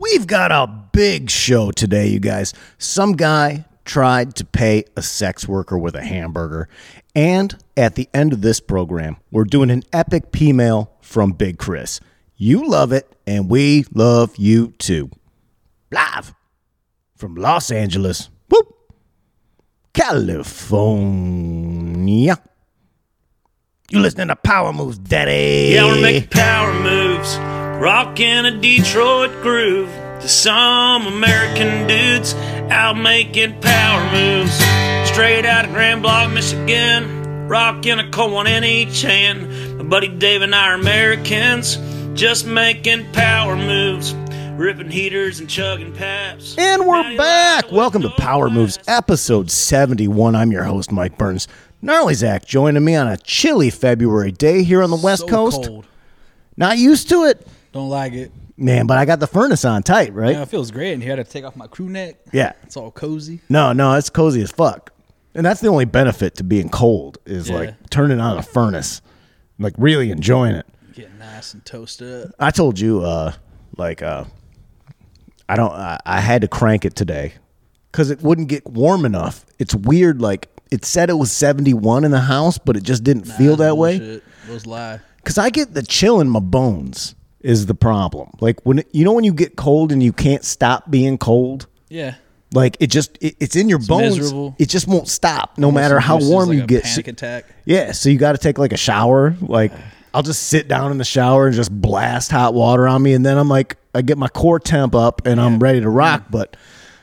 We've got a big show today, you guys. Some guy tried to pay a sex worker with a hamburger. And at the end of this program, we're doing an epic P mail from Big Chris. You love it, and we love you too. Live from Los Angeles, whoop, California. You listening to Power Moves, Daddy? Yeah, we're making power moves, rocking a Detroit groove to some American dudes out making power moves. Straight out of Grand Blanc, Michigan, rocking a cold one in each hand. My buddy Dave and I are Americans, just making power moves, ripping heaters and chugging paps. And we're you back. like Welcome to Power Moves, episode 71. I'm your host, Mike Burns. Gnarly Zach joining me on a chilly February day here on the West So Coast. Cold. Not used to it, Don't like it. man, but I got the furnace on tight, right? Yeah, it feels great in here. I had to take off my crew neck. Yeah. It's all cozy. No, no, it's cozy as fuck. And that's the only benefit to being cold is Yeah. like turning on a furnace, like really enjoying it. Getting nice and toasted up. I told you, uh, like, uh, I don't, I, I had to crank it today because it wouldn't get warm enough. It's weird. Like, it said it was 71 in the house, but it just didn't feel that way. Bullshit. Those lie. Because I get the chill in my bones is the problem. Like, when, you know, when you get cold and you can't stop being cold, Yeah. like, it just, it, it's in your bones. miserable. It just won't stop no matter how warm like you get. Panic So- attack. yeah, so you got to take like a shower. Like I'll just sit down in the shower and just blast hot water on me, and then I'm like, I get my core temp up and I'm ready to rock. But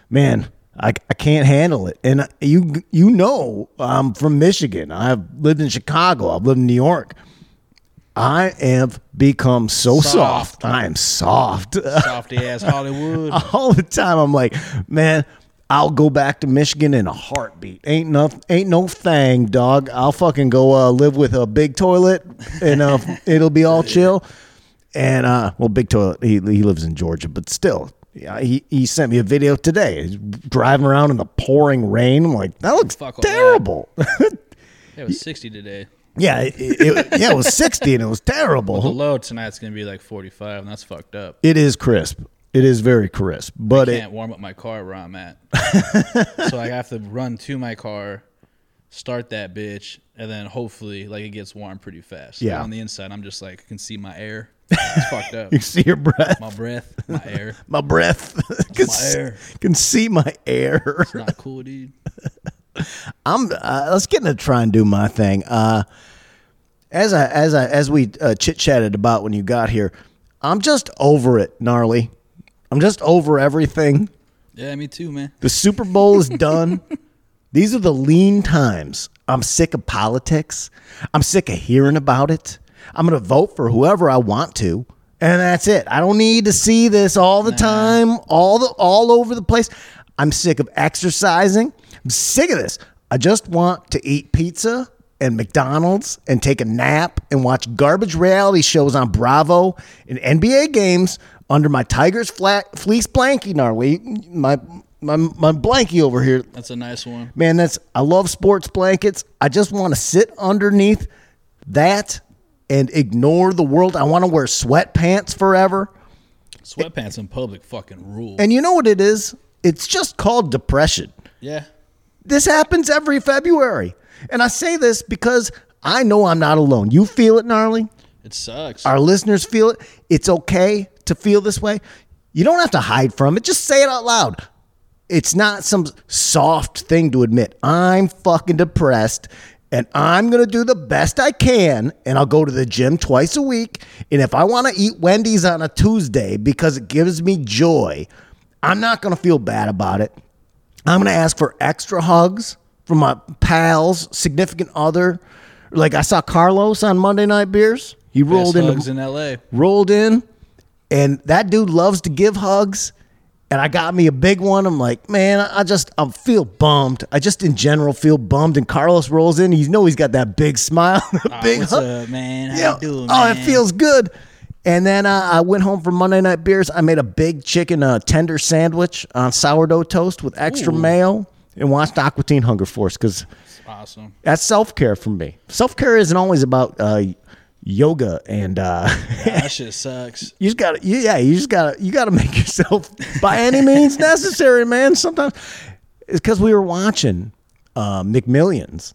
man, I, I can't handle it. And you you know, I'm from Michigan. I've lived in Chicago. I've lived in New York. I have become so soft. Soft. I am soft. Softy ass Hollywood. all the time. I'm like, man, I'll go back to Michigan in a heartbeat. Ain't no, ain't no thing, dog. I'll fucking go uh, live with a big toilet, and uh, it'll be all chill. And uh, well, big toilet. He he lives in Georgia, but still. Yeah, he, he sent me a video today. He's driving around in the pouring rain. I'm like, that looks Fuck terrible. It was 60 today. Yeah, it, it- yeah, it was 60 and it was The terrible. low tonight's going to be like 45, and that's fucked up. It is crisp. It is very crisp, but it, Can't warm up my car where I'm at. so I have to run to my car, start that bitch, and then hopefully like it gets warm pretty fast. Yeah. On the inside, I'm just like, I can see my air. It's fucked up. you can see your breath. My breath, my air. my breath can, my s- air. can see my air It's Not cool, dude. i'm uh, let's get into try and do my thing. Uh as i as i as we uh, chit chatted about when you got here i'm just over it gnarly. I'm just over everything. Yeah, me too, man. the super bowl is done. These are the lean times. I'm sick of politics. I'm sick of hearing about it. I'm gonna vote for whoever i want to and that's it. I don't need to see this all the time all the all over the place. I'm sick of exercising i'm sick of this i just want to eat pizza and McDonald's and take a nap and watch garbage reality shows on Bravo and NBA games under my Tigers flat fleece blankie, gnarly. My my my blankie over here That's a nice one. Man, that's I love sports blankets. I just want to sit underneath that and ignore the world. I want to wear sweatpants forever. Sweatpants in public fucking rule. And you know what it is? It's just called depression. yeah. This happens every February. And I say this because I know I'm not alone. You feel it, gnarly. It sucks. Our listeners feel it. It's okay to feel this way. You don't have to hide from it. Just say it out loud. It's not some soft thing to admit. I'm fucking depressed and I'm going to do the best I can and I'll go to the gym twice a week. And if I want to eat Wendy's on a Tuesday because it gives me joy, I'm not going to feel bad about it. I'm going to ask for extra hugs from my pals, significant other. Like I saw Carlos on Monday Night Beers. He rolled in hugs in LA. rolled in, and that dude loves to give hugs. And I got me a big one. I'm like, man, I just I feel bummed. I just in general feel bummed. And Carlos rolls in. You know he's got that big smile, Ah, big what's hug. up, man? How you doing, oh, man? it feels good. And then uh, I went home from Monday Night Beers. I made a big chicken uh, tender sandwich on sourdough toast with extra Ooh. mayo and watched Aqua Teen Hunger Force because awesome. that's self care for me. Self care isn't always about uh, yoga and uh, that shit sucks. you just gotta you, yeah you just gotta you gotta make yourself by any means necessary man sometimes it's because we were watching uh mcmillions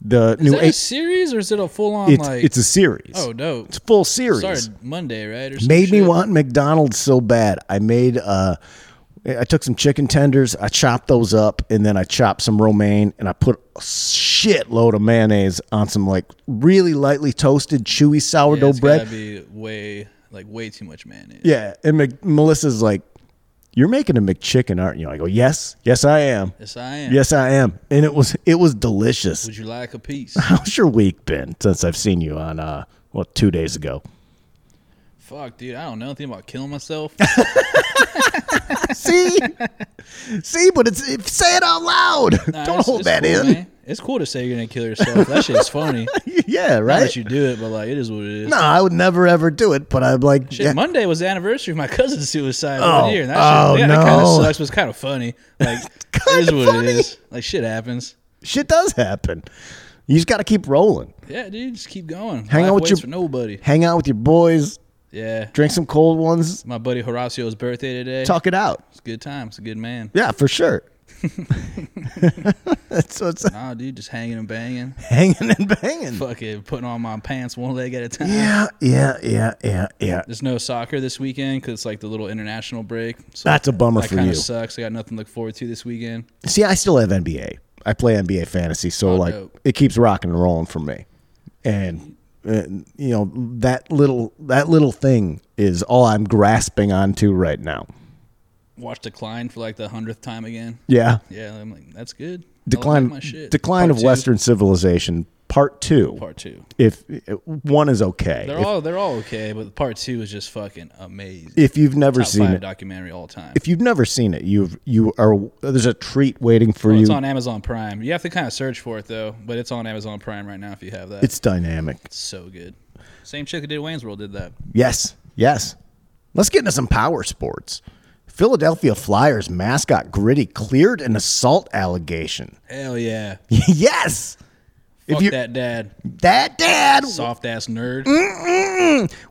the Is new that a series or is it a full on it's, like? it's a series oh no it's a full series Started Monday, right? Or made me shit? want mcdonald's so bad i made uh I took some chicken tenders, I chopped those up, and then I chopped some romaine, and I put a shitload of mayonnaise on some like really lightly toasted, chewy Yeah, sourdough it's bread. way like way too much mayonnaise. Yeah, and Mc, Melissa's like, "You're making a McChicken, aren't you?" I go, "Yes, yes, I am. Yes, I am. Yes, I am." And it was it was delicious. Would you like a piece? How's your week been since I've seen you on uh well two days ago? Fuck, dude. I don't know anything about killing myself. see, see, but it's it, say it out loud. Nah, Don't it's- hold it's that cool, in. man. It's cool to say you're gonna kill yourself. That shit's funny. yeah, Not right. that you do it, but like it is what it is. no, I would never ever do it, but I'm like, Shit, yeah, Monday was the anniversary of my cousin's suicide Oh. one year. And that Oh, shit, yeah, that kind no. of sucks, but it's kind of funny. Like, it is what funny. it is. Like, shit happens. shit does happen. You just got to keep rolling. Yeah, dude, just keep going. Hang Life out with your- for nobody. Hang out with your boys. Yeah. Drink some cold ones. My buddy Horacio's birthday today. Talk it out. It's a good time. It's a good man. Yeah, for sure. That's what's Nah, dude, just hanging and banging. hanging and banging. Fucking putting on my pants one leg at a time. Yeah, yeah, yeah, yeah, yeah. There's no soccer this weekend because it's like the little international break. So That's a bummer that for you. sucks. I got nothing to look forward to this weekend. See, I still have NBA. I play NBA fantasy, so Oh, like dope. it keeps rocking and rolling for me. And uh, you know that little that little thing is all I'm grasping onto right now. Watched Decline for like the hundredth time again. Yeah, Yeah, I'm like, that's good. Decline like my shit. decline Part of two. Western civilization, part two. Part two. If one is okay, They're if, all they're all okay, but part two is just fucking amazing. if you've never Top seen it, documentary all time. if you've never seen it, you've you are there's a treat waiting for Well, you. it's on Amazon Prime. You have to kind of search for it though, but it's on Amazon Prime right now if you have that. It's dynamic. It's so good. Same chick who did Wayne's World did that. Yes, yes. Let's get into some power sports. Philadelphia Flyers mascot Gritty cleared an assault allegation. Hell yeah. yes. Fuck you- that dad. That dad, Soft ass nerd.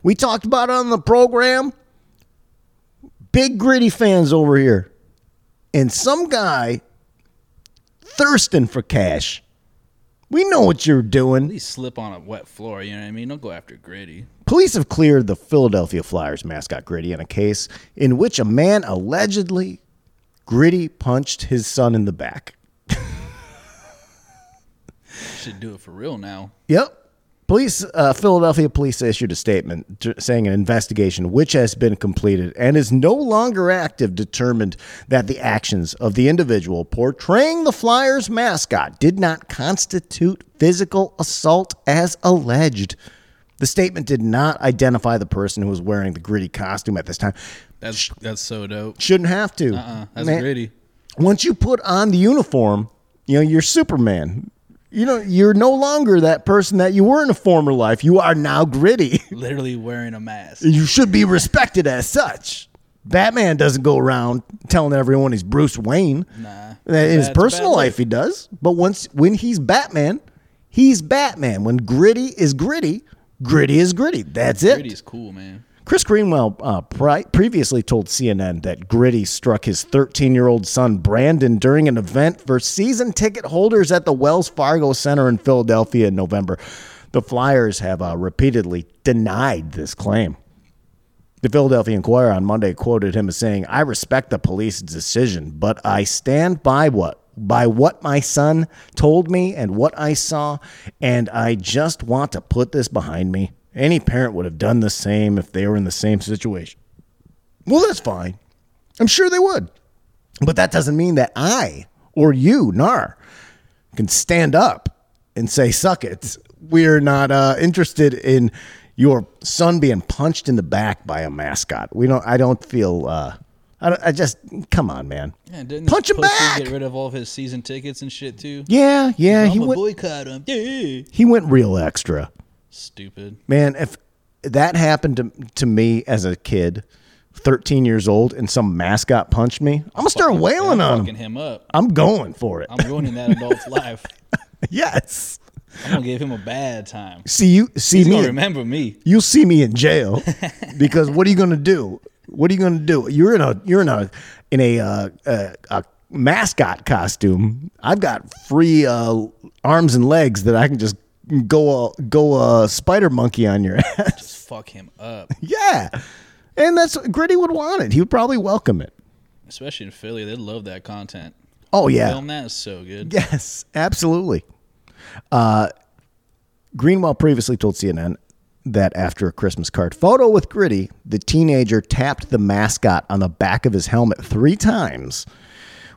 we talked about it on the program. Big Gritty fans over here. And some guy thirsting for cash. We know what you're doing. At least slip on a wet floor, you know what I mean? Don't go after gritty. Police have cleared the Philadelphia Flyers mascot Gritty in a case in which a man allegedly Gritty punched his son in the back. Should do it for real now. Yep. Police, uh, Philadelphia police issued a statement t- saying an investigation, which has been completed and is no longer active, determined that the actions of the individual portraying the Flyers mascot did not constitute physical assault as alleged. The statement did not identify the person who was wearing the gritty costume at this time. That's that's so dope. Shouldn't have to. Uh-uh. That's Man, gritty. Once you put on the uniform, you know, you're Superman. You know, you're no longer that person that you were in a former life. You are now gritty. Literally wearing a mask. You should be respected as such. Batman doesn't go around telling everyone he's Bruce Wayne. Nah. In his personal life, he does. But once when he's Batman, he's Batman. When gritty is gritty, gritty is gritty. That's it. Gritty is cool, man. Chris Greenwell uh, pri- previously told CNN that Gritty struck his 13 year old son Brandon during an event for season ticket holders at the Wells Fargo Center in Philadelphia in November. The Flyers have uh, repeatedly denied this claim. The Philadelphia Inquirer on Monday quoted him as saying, "I respect the police's decision, but I stand by what by what my son told me and what I saw, and I just want to put this behind me. Any parent would have done the same if they were in the same situation." Well, that's fine. I'm sure they would. But that doesn't mean that I or you, Nar, can stand up and say, suck it. We're not uh, interested in your son being punched in the back by a mascot. We don't, I don't feel, uh, I, don't, I just, come on, man. Yeah, Punch him back! get rid of all of his season tickets and shit too? Yeah, yeah. He went, boycott him. Yeah. he went real extra. Stupid. Man, if that happened to, to me as a kid, 13 years old, and some mascot punched me, I'm to start wailing I'm on him. him up. I'm going for it. I'm ruining that adult's life. yes. I'm gonna give him a bad time. See you see He's me. remember me. You'll see me in jail because what are you to do? What are you to do? You're in a you're in a in a uh, a, a mascot costume. I've got free uh, arms and legs that I can just go a go uh, spider monkey on your ass. Just fuck him up. yeah, and that's Gritty would want it. He would probably welcome it. Especially in Philly, they'd love that content. Oh yeah, Film that is so good. Yes, absolutely. Uh, Greenwell previously told CNN that after a Christmas card photo with Gritty, the teenager tapped the mascot on the back of his helmet three times,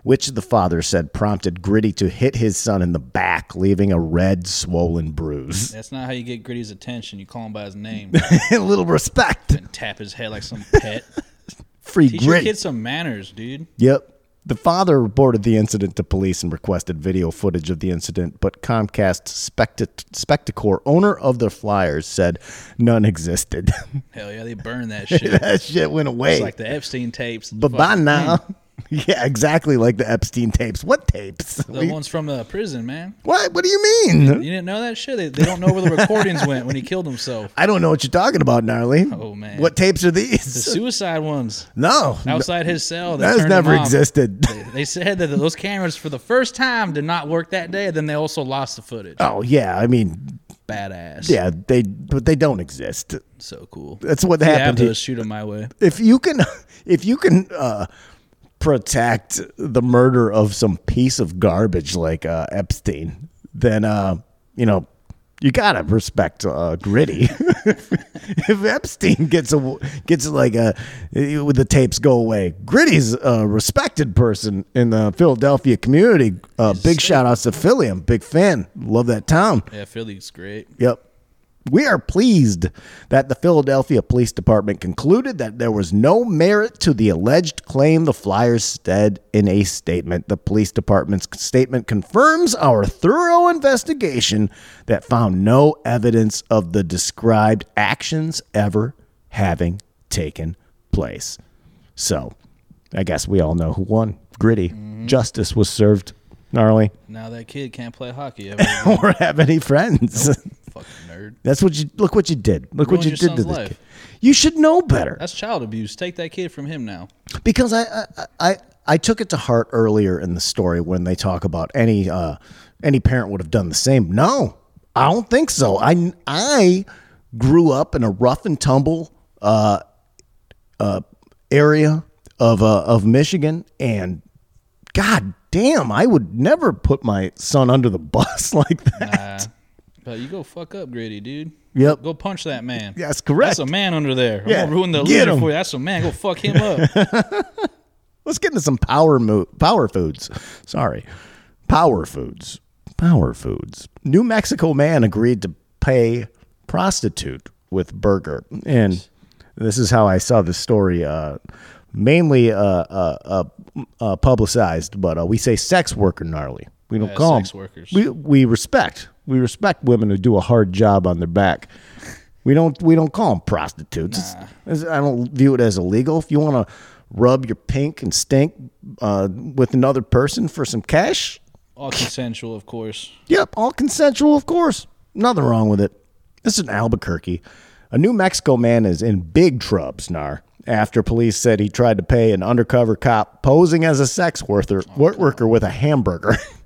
which the father said prompted Gritty to hit his son in the back, leaving a red, swollen bruise. That's not how you get Gritty's attention. You call him by his name a little respect. and tap his head like some pet. Free Teach Gritty. kid some manners, dude. Yep. The father reported the incident to police and requested video footage of the incident, but Comcast Specta- Spectacor, owner of the Flyers, said none existed. Hell yeah, they burned that shit. that shit went away. It's like the Epstein tapes. but by now, yeah, exactly like the Epstein tapes. What tapes? The ones from the prison, man. what? What do you mean? You didn't know that shit? They, they don't know where the recordings went when he killed himself. I don't know what you're talking about, gnarly. Oh, man. What tapes are these? The these? suicide ones no, outside his cell. That has turned never off. existed. They, said that those cameras for the first time did not work that day. Then they also lost the footage. oh yeah, I mean, Badass. yeah, they but they don't exist. So cool. That's what you have happened. to- shoot them my way. if you can if you can uh protect the murder of some piece of garbage like uh epstein then uh you know you gotta respect uh, gritty. if Epstein gets a gets like a with the tapes go away, Gritty's a respected person in the Philadelphia community. Uh, big shout outs to Philly. I'm a big fan. Love that town. Yeah, Philly's great. Yep. We are pleased that the Philadelphia Police Department concluded that there was no merit to the alleged claim the Flyers said in a statement. The police department's statement confirms our thorough investigation that found no evidence of the described actions ever having taken place. So, I guess we all know who won. Gritty. Mm-hmm. Justice was served. Gnarly. Now that kid can't play hockey ever or have any friends. Fucking nerd. That's what you look what you did. Look what you did to this life. kid. You should know better That's child abuse. Take that kid from him now. because I, I I I took it to heart earlier in the story when they talk about any uh any parent would have done the same. No, I don't think so. I I grew up in a rough and tumble uh uh area of uh, of Michigan and god damn, I would never put my son under the bus like that. Nah. But you go fuck up, Gritty, dude. Yep. Go punch that man. That's correct. That's a man under there. I'm Yeah, gonna ruin the get him. for you. That's a man. Go fuck him up. Let's get into some power mo- power foods. Sorry. Power foods. Power foods. New Mexico man agreed to pay prostitute with burger. And this is how I saw this story uh, mainly uh, uh, uh, uh, publicized, but uh, we say sex worker gnarly. We don't Yeah, call sex 'em- workers. We, we respect. We respect women who do a hard job on their back. We don't we don't call them prostitutes. It's- it's- I don't view it as illegal. If you want to rub your pink and stink uh, with another person for some cash, All consensual, of course. yep, all consensual, of course. Nothing wrong with it. This is in Albuquerque. A New Mexico man is in big trouble, Snar, after police said he tried to pay an undercover cop posing as a sex worker, work worker with a hamburger.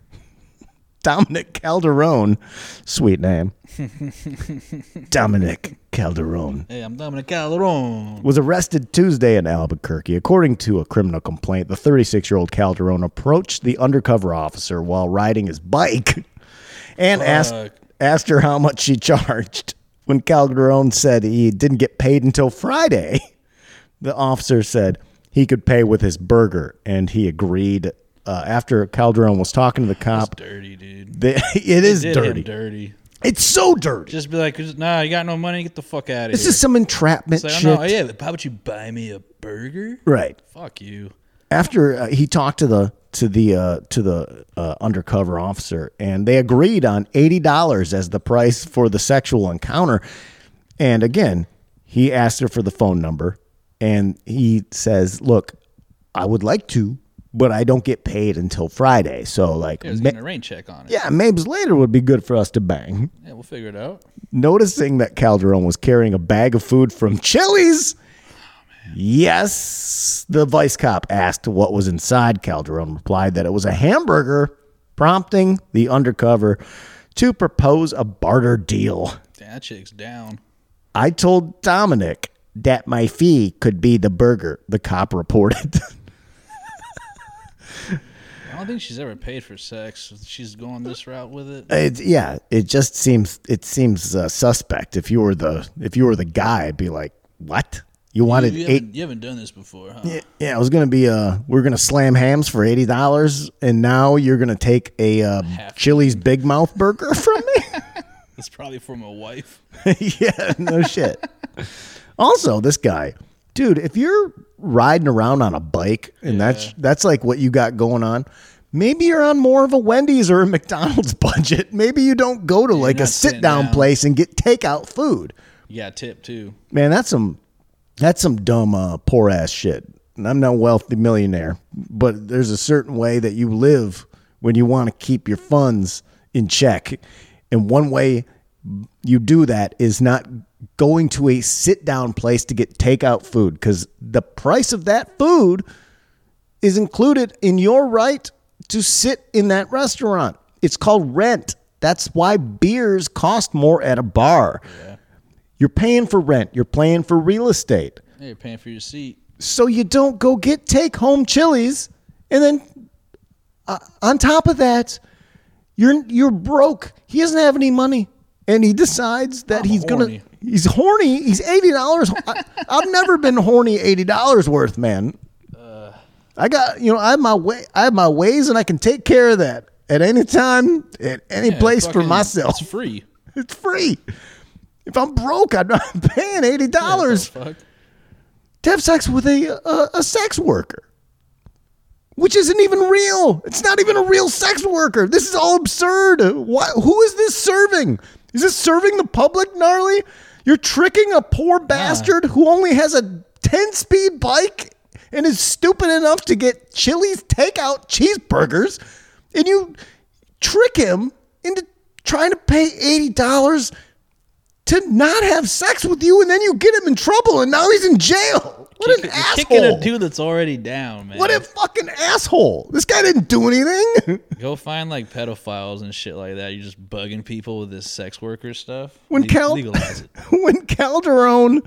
Dominic Calderon, sweet name. Dominic Calderon Hey, I'm Dominic Calderon. was arrested Tuesday in Albuquerque. According to a criminal complaint, the 36 year old Calderon approached the undercover officer while riding his bike and asked, asked her how much she charged. When Calderon said he didn't get paid until Friday, the officer said he could pay with his burger, and he agreed. Uh, after Calderon was talking to the cop, Dirty, dude. they, it is dirty. dirty. It's so dirty. Just be like, nah, you got no money. Get the fuck out of here. This is some entrapment like, shit. oh, no, yeah, how about you buy me a burger? Right. Fuck you. after uh, he talked to the to the uh, to the uh, undercover officer, and they agreed on eighty dollars as the price for the sexual encounter. And again, he asked her for the phone number, and he says, "Look, I would like to, but I don't get paid until Friday. So like, There's ma- a rain check on it. yeah, maybe later would be good for us to bang. Yeah, we'll figure it out. Noticing that Calderon was carrying a bag of food from Chili's. Yes, the vice cop asked what was inside. Calderon replied that it was a hamburger, prompting the undercover to propose a barter deal. That chick's down. I told Dominic that my fee could be the burger, the cop reported. I don't think she's ever paid for sex. She's going this route with it. it, yeah, it just seems it seems uh, suspect. If you were the if you were the guy, I'd be like, "What? You wanted you, you eight? haven't, you haven't done this before, huh? Yeah, yeah, it was gonna be uh we're gonna slam hams for eighty dollars, and now you're gonna take a uh, Chili's Big Mouth burger from me. It's probably from a wife. yeah, no shit. Also, this guy, dude, if you're riding around on a bike and that's that's like what you got going on, maybe you're on more of a Wendy's or a McDonald's budget. Maybe you don't go to like a sit down, down. place and get takeout food. Got tip too. Man, that's some that's some dumb uh, poor ass shit. And I'm no wealthy millionaire, but there's a certain way that you live when you want to keep your funds in check. And one way you do that is not going to a sit down place to get takeout food because the price of that food is included in your right to sit in that restaurant. It's called rent. That's why beers cost more at a bar. You're paying for rent, you're paying for real estate. Hey, you're paying for your seat. So you don't go get take home chilies and then uh, on top of that, you're you're broke. He doesn't have any money and he decides that I'm he's horny. to he's horny. He's $80. I, I've never been horny $80 worth, man. Uh. I got, you know, I have my way I have my ways and I can take care of that at any time at any Yeah, place for myself. It's free. It's free. If I'm broke, I'm not paying eighty dollars Fuck. to have sex with a, a a sex worker, which isn't even real. It's not even a real sex worker. This is all absurd. Why, who is this serving? Is this serving the public, gnarly? You're tricking a poor bastard who only has a ten speed bike and is stupid enough to get Chili's takeout cheeseburgers, and you trick him into trying to pay eighty dollars to not have sex with you, and then you get him in trouble, and now he's in jail. What an Kick- you're kicking a dude that's already down, man. What a fucking asshole! This guy didn't do anything. Go find like pedophiles and shit like that. You're just bugging people with this sex worker stuff. when Le- Cal legalize it. when Calderon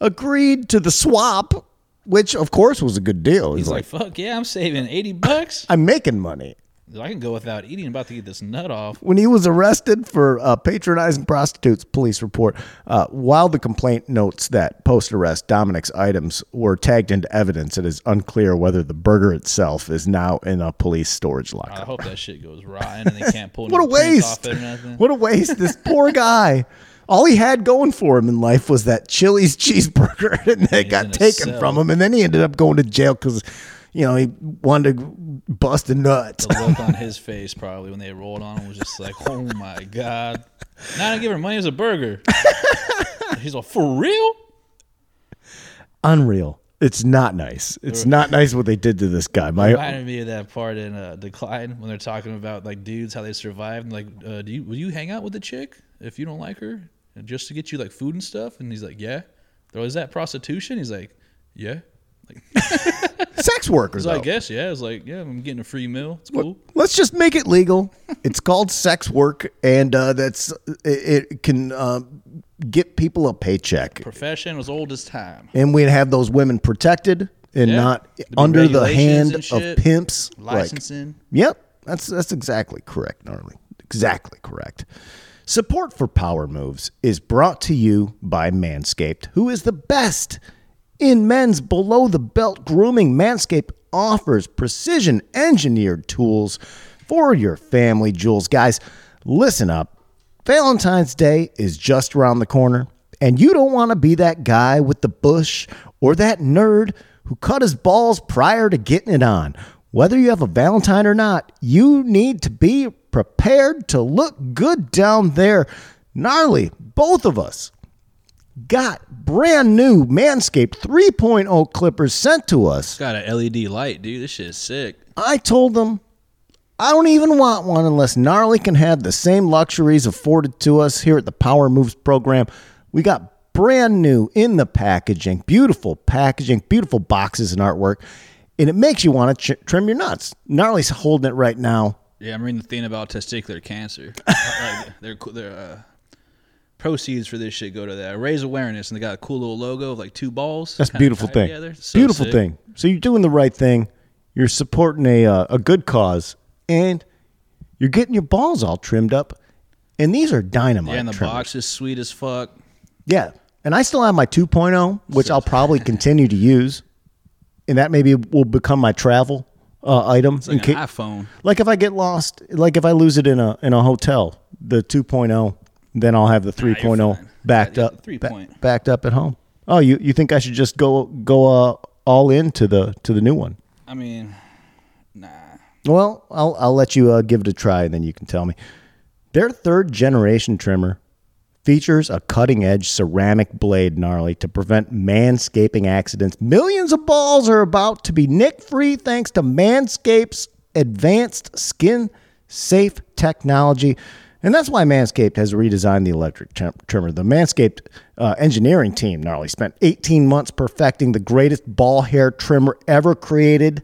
agreed to the swap, which of course was a good deal. He's, He's like, like, "Fuck yeah, I'm saving eighty bucks. I'm making money. I can go without eating. I'm about to eat this nut off." When he was arrested for uh, patronizing prostitutes, police report. Uh, while the complaint notes that post arrest Dominic's items were tagged into evidence, it is unclear whether the burger itself is now in a police storage locker. I hope that shit goes rotten and they can't pull What a no prints off waste! it or nothing. What a waste! This poor guy. All he had going for him in life was that Chili's cheeseburger, and He's got taken cell. from him. And then he ended up going to jail because, you know, he wanted to bust a nut. The look on his face probably when they rolled on him was just like, "Oh my god!" Now I give her money as a burger. He's like, "For real?" Unreal. It's not nice. It's not nice what they did to this guy. My reminded me of that part in uh, Decline when they're talking about like dudes how they survived. And, like, uh, do you will you hang out with the chick if you don't like her, and just to get you like food and stuff? And he's like, yeah. They're like, is that prostitution? He's like, yeah. sex worker, So I though. guess yeah. It's like yeah, I'm getting a free meal. It's cool. Let's just make it legal. it's called sex work, and uh, that's it, it can uh, get people a paycheck, Profession was old as time. and we'd have those women protected and Yeah. not There'd be under the regulations hand and of shit. pimps. Like, Licensing. Yep, that's that's exactly correct, gnarly. Exactly correct. Support for Power Moves is brought to you by Manscaped, who is the best in men's below the belt grooming. Manscaped offers precision engineered tools for your family jewels. Guys, listen up. Valentine's Day is just around the corner, and you don't want to be that guy with the bush or that nerd who cut his balls prior to getting it on. Whether you have a Valentine or not, you need to be prepared to look good down there. Gnarly, both of us got brand new Manscaped 3.0 clippers sent to us. Got an LED light, dude. This shit's sick. I told them I don't even want one unless Gnarly can have the same luxuries afforded to us here at the Power Moves program. We got brand new in the packaging, beautiful packaging, beautiful boxes and artwork, and it makes you want to ch- trim your nuts. Gnarly's holding it right now. Yeah, I'm reading the thing about testicular cancer. like, their their uh, proceeds for this shit go to that. Raise awareness, and they got a cool little logo of like two balls. That's beautiful thing. So beautiful sick. thing. So you're doing the right thing. You're supporting a uh, a good cause, and you're getting your balls all trimmed up. And these are dynamite. Yeah, and the trimmers. box is sweet as fuck. Yeah. And I still have my 2.0, which I'll probably continue to use. And that maybe will become my travel uh, item. It's like ca- iPhone. like if I get lost, like if I lose it in a in a hotel, the 2.0, then I'll have the you're 3.0 fine. backed Yeah, up the ba- backed up at home. Oh, you you think I should just go go uh, all in to the to the new one? I mean, nah. Well, I'll I'll let you uh, give it a try, and then you can tell me. Their third generation trimmer features a cutting edge ceramic blade gnarly to prevent manscaping accidents. Millions of balls are about to be nick free thanks to Manscaped's advanced skin safe technology. And that's why Manscaped has redesigned the electric trim- trimmer. The Manscaped uh, engineering team gnarly spent 18 months perfecting the greatest ball hair trimmer ever created.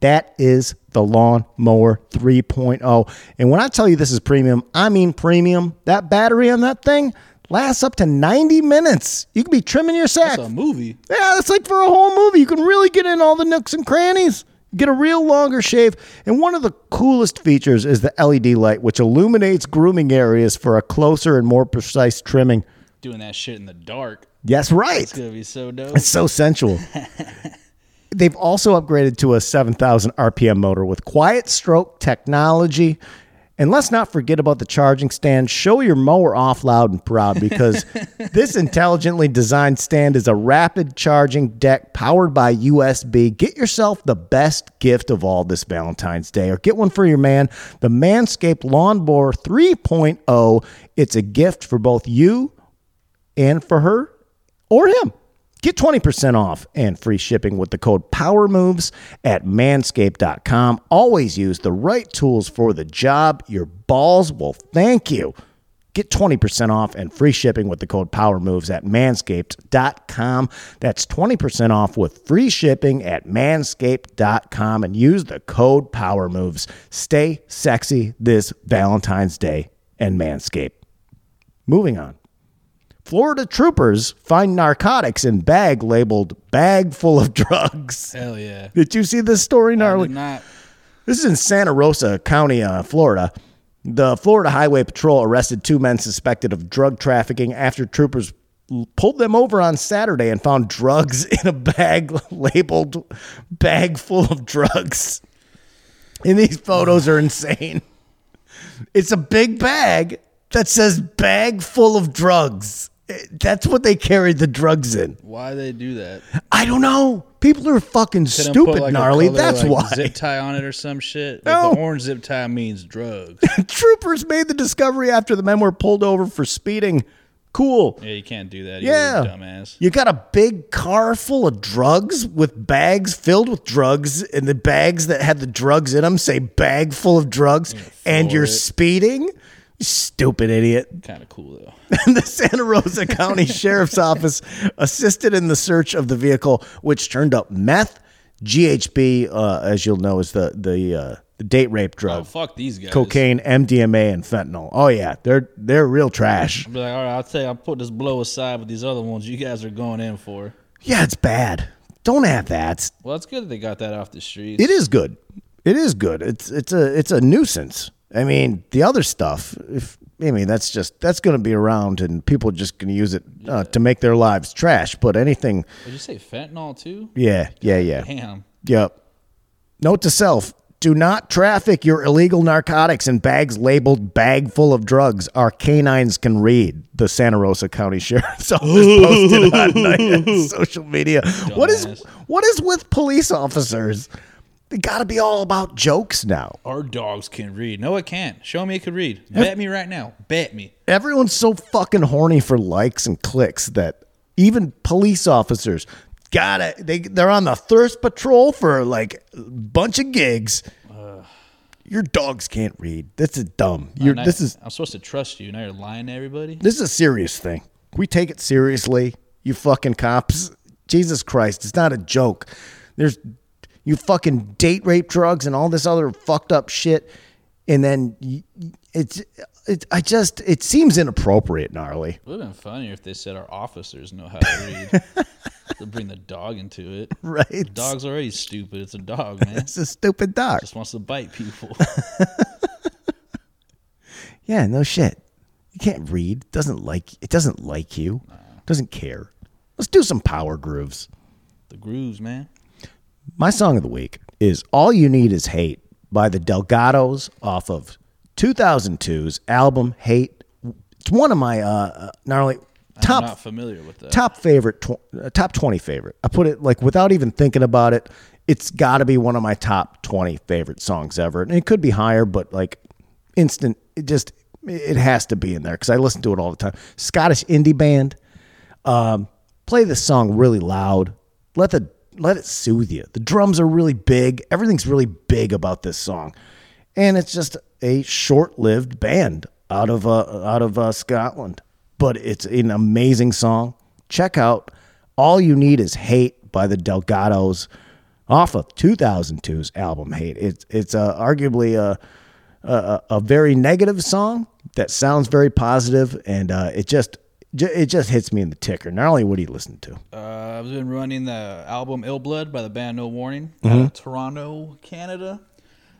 That is the Lawn Mower 3.0. And when I tell you this is premium, I mean premium. That battery on that thing lasts up to 90 minutes. You can be trimming your sack. It's a movie. Yeah, it's like for a whole movie. You can really get in all the nooks and crannies. Get a real longer shave. And one of the coolest features is the LED light, which illuminates grooming areas for a closer and more precise trimming. Doing that shit in the dark. Yes, right. It's gonna be so dope. It's so sensual. They've also upgraded to a 7,000 RPM motor with quiet stroke technology. And let's not forget about the charging stand. Show your mower off loud and proud because this intelligently designed stand is a rapid charging deck powered by USB. Get yourself the best gift of all this Valentine's Day or get one for your man, the Manscaped Lawnmower 3.0. It's a gift for both you and for her or him. Get 20% off and free shipping with the code POWERMOVES at manscaped.com. Always use the right tools for the job. Your balls will thank you. Get 20% off and free shipping with the code POWERMOVES at manscaped.com. That's 20% off with free shipping at manscaped.com and use the code POWERMOVES. Stay sexy this Valentine's Day and Manscaped. Moving on. Florida troopers find narcotics in bag labeled bag full of drugs. Hell yeah. Did you see this story, gnarly? not. This is in Santa Rosa County, uh, Florida. The Florida Highway Patrol arrested two men suspected of drug trafficking after troopers pulled them over on Saturday and found drugs in a bag labeled bag full of drugs. And these photos are insane. It's a big bag that says bag full of drugs. That's what they carried the drugs in. Why they do that? I don't know. People are fucking Couldn't stupid, like, a gnarly. color, That's like, why. Zip tie on it or some shit. Like, No. The orange zip tie means drugs. Troopers made the discovery after the men were pulled over for speeding. Cool. yeah, you can't do that. Yeah. you dumbass. You got a big car full of drugs with bags filled with drugs, and the bags that had the drugs in them say bag full of drugs, and you're it. speeding? Stupid idiot. Kind of cool though. the Santa Rosa County Sheriff's Office assisted in the search of the vehicle, which turned up meth, GHB, uh, as you'll know, is the the, uh, the date rape Oh drug, fuck these guys. cocaine, MDMA, and fentanyl. Oh yeah, they're they're real trash. I'll be like, all right, I'll tell you, I'll put this blow aside with these other ones you guys are going in for. Yeah, it's bad. Don't add that. Well, it's good that they got that off the streets. It is good. It is good. It's it's a it's a nuisance. I mean, the other stuff. If I mean, that's just that's going to be around, and people are just going to use it uh, to make their lives trash. But anything, Did you say fentanyl too? yeah, yeah, yeah, Damn. yep. Note to self: Do not traffic your illegal narcotics in bags labeled "bag full of drugs." Our canines can read. The Santa Rosa County Sheriff's Office posted on social media. What is what is with police officers? They got to be all about jokes now. Our dogs can read. No, it can't. Show me it can read. Bet me right now. Bet me. Everyone's so fucking horny for likes and clicks that Even police officers got it. They they're on the thirst patrol for like a bunch of gigs. Your dogs can't read. This is dumb. Oh, you're, And I- this is I'm supposed to trust you. Now you're lying to everybody. this is a serious thing. We take it seriously. You fucking cops. Jesus Christ, it's not a joke. There's you fucking date rape drugs and all this other fucked up shit, and then it's it. I just it seems inappropriate, gnarly. It would have been funnier if they said our officers know how to read. to bring the dog into it. Right? The Dog's already stupid. It's a dog, man. It's a stupid dog. Just wants to bite people. Yeah, no shit. You can't read. Doesn't like it. Doesn't like you. Doesn't care. Let's do some power grooves. the grooves, man. My song of the week is All You Need Is Hate by the Delgados off of 2002's album Hate. It's one of my uh, uh not only I'm top not familiar with that. top favorite tw- uh, top 20 favorite. I put it like without even thinking about it, it's got to be one of my top 20 favorite songs ever. And it could be higher, but like instant it just it has to be in there cuz I listen to it all the time. Scottish indie band um, play this song really loud. Let the let it soothe you. The drums are really big. Everything's really big about this song, and it's just a short-lived band out of uh, out of uh, Scotland. But it's an amazing song. Check out "All You Need Is Hate" by the Delgados off of 2002's album "Hate." It's it's uh, arguably a, a a very negative song that sounds very positive, and uh, it just ju- it just hits me in the ticker. Not only what do you listen to? Uh, I've been running the album Ill Blood by the band No Warning Mm-hmm. out of Toronto, Canada.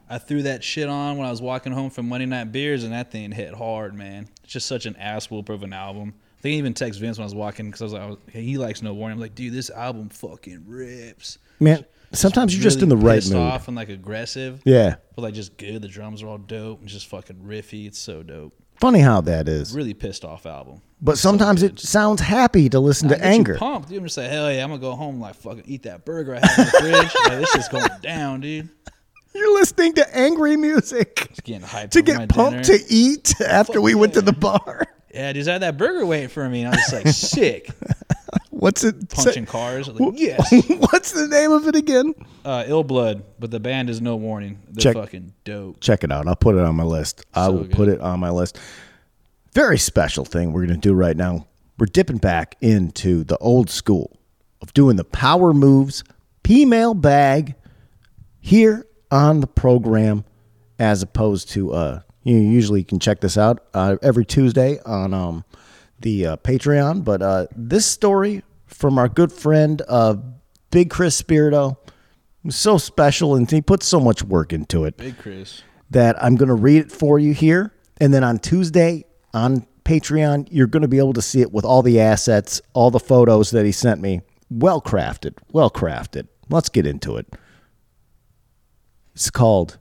I threw that shit on when I was walking home from Monday Night Beers, and that thing hit hard, man. It's just such an ass whooper of an album. I think I even text Vince when I was walking because I was like, I was- hey, he likes No Warning. I'm like, dude, this album fucking rips. Man, sometimes you're just in the right pissed mood. off and like aggressive, Yeah. but like just good. The drums are all dope. It's just fucking riffy. It's so dope. Funny how that is. Really pissed off album. But sometimes it sounds happy to listen to get you anger. pumped. I'm just like, hell yeah, I'm gonna go home like fucking eat that burger I have in the fridge. like, this is going down, dude. You're listening to angry music Just getting hyped to for my get pumped dinner. to eat after we went to the bar. Yeah, dude, I had that burger waiting for me, and I was just like sick, What's it? punching say- cars. I was like, yes, What's the name of it again? uh, ill blood, but the band is no warning. They're Check- fucking dope. Check it out. I'll put it on my list. I will put it on my list. Very special thing we're going to do right now. We're dipping back into the old school of doing the power moves, P-mail bag here on the program, as opposed to uh, you usually you can check this out uh, every Tuesday on um, the uh, Patreon. But uh, this story from our good friend uh, Big Chris Spirito was so special, and he put so much work into it Big Chris. that I'm going to read it for you here. And then on Tuesday on Patreon, you're going to be able to see it with all the assets, all the photos that he sent me. Well crafted, well crafted. Let's get into it. It's called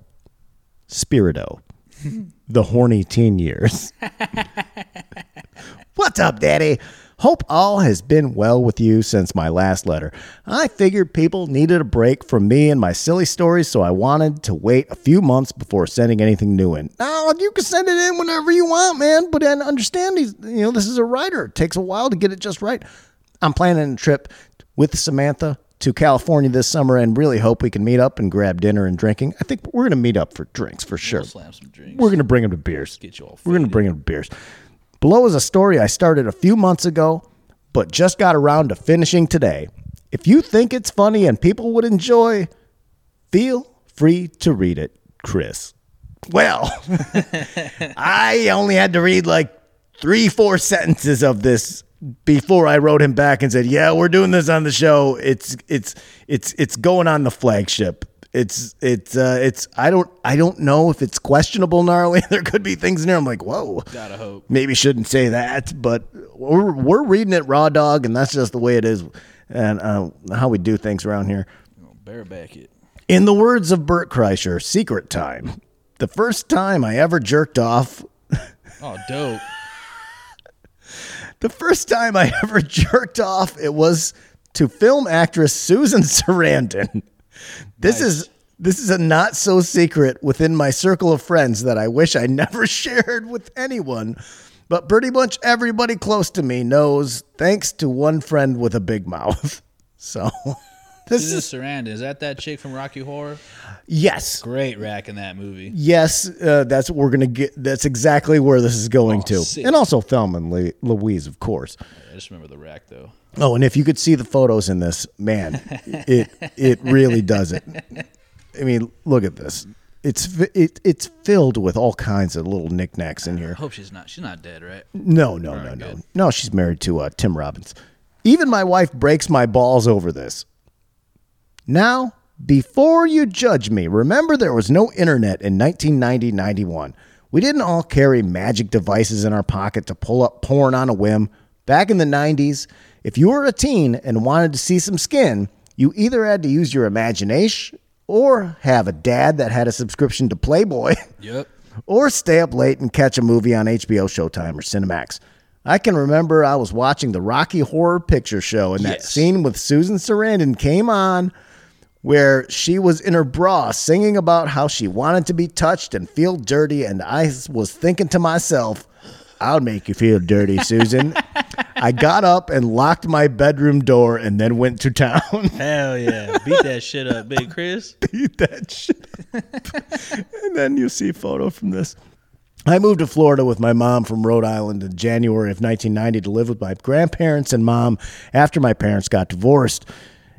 Spirito, the horny teen years. What's up, Daddy? Hope all has been well with you since my last letter. I figured people needed a break from me and my silly stories, so I wanted to wait a few months before sending anything new in. Now, you can send it in whenever you want, man, but then understand these, you know, this is a writer. It takes a while to get it just right. I'm planning a trip with Samantha to California this summer and really hope we can meet up and grab dinner and drinking. I think we're going to meet up for drinks for sure. We'll drinks. We're going to bring him to beers. Get you all We're going to bring him to beers. Below is a story I started a few months ago, but just got around to finishing today. If you think it's funny and people would enjoy, feel free to read it, Chris. Well, I only had to read like three, four sentences of this before I wrote him back and said, "Yeah, we're doing this on the show. It's it's it's it's going on the flagship. It's it's uh it's I don't I don't know if it's questionable gnarly. there could be things in there. I'm like, whoa, Gotta hope. maybe shouldn't say that, but we're we're reading it raw dog, and that's just the way it is, and uh, how we do things around here. Bareback it. In the words of Bert Kreischer, secret time. The first time I ever jerked off Oh, dope. The first time I ever jerked off, it was to film actress Susan Sarandon. This Nice. is this is a not so secret within my circle of friends that I wish I never shared with anyone. But pretty much everybody close to me knows thanks to one friend with a big mouth. So this is Sarandon is that that chick from Rocky Horror? yes. Great rack in that movie. Yes, uh, that's what we're gonna get. That's exactly where this is going Oh, to, sick. and also Thelma and Lee- Louise, of course. I just remember the rack though. Oh, and if you could see the photos in this, man, it it really does it. I mean, look at this. It's it, it's filled with all kinds of little knickknacks in here. I hope she's not. She's not dead, right? No, no, no, right, no, good. no. She's married to uh, Tim Robbins. Even my wife breaks my balls over this. Now, before you judge me, remember there was no internet in 1990 91. We didn't all carry magic devices in our pocket to pull up porn on a whim. Back in the 90s, if you were a teen and wanted to see some skin, you either had to use your imagination or have a dad that had a subscription to Playboy. Yep. or stay up late and catch a movie on HBO Showtime or Cinemax. I can remember I was watching the Rocky Horror Picture Show and that Yes. scene with Susan Sarandon came on where she was in her bra singing about how she wanted to be touched and feel dirty and I was thinking to myself, I'll make you feel dirty, Susan. I got up and locked my bedroom door and then went to town. Hell yeah. Beat that shit up, Big Chris. Beat that shit. Up. And then you see a photo from this. I moved to Florida with my mom from Rhode Island in January of 1990 to live with my grandparents and mom after my parents got divorced.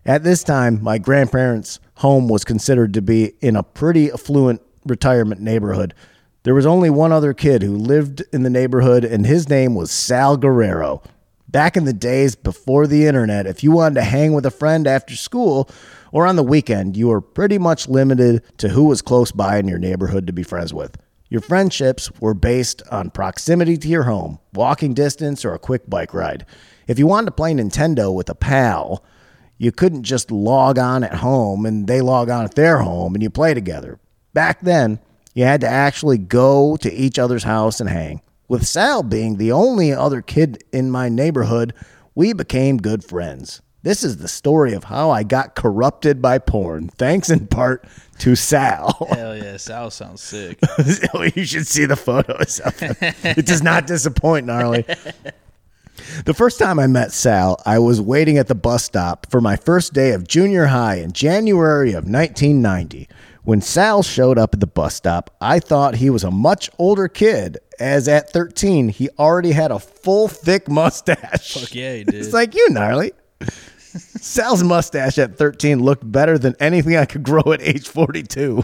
At this time, my grandparents' home was considered to be in a pretty affluent retirement neighborhood. There was only one other kid who lived in the neighborhood, and his name was Sal Guerrero. Back in the days before the internet, if you wanted to hang with a friend after school or on the weekend, you were pretty much limited to who was close by in your neighborhood to be friends with. Your friendships were based on proximity to your home, walking distance, or a quick bike ride. If you wanted to play Nintendo with a pal, you couldn't just log on at home and they log on at their home and you play together. Back then, you had to actually go to each other's house and hang. With Sal being the only other kid in my neighborhood, we became good friends. This is the story of how I got corrupted by porn, thanks in part to Sal. Hell yeah. Sal sounds sick. you should see the photos of him. It does not disappoint, gnarly. The first time I met Sal, I was waiting at the bus stop for my first day of junior high in January of 1990. When Sal showed up at the bus stop, I thought he was a much older kid, as at 13, he already had a full, thick mustache. Fuck yeah, he did. It's like you, gnarly. Sal's mustache at 13 looked better than anything I could grow at age 42.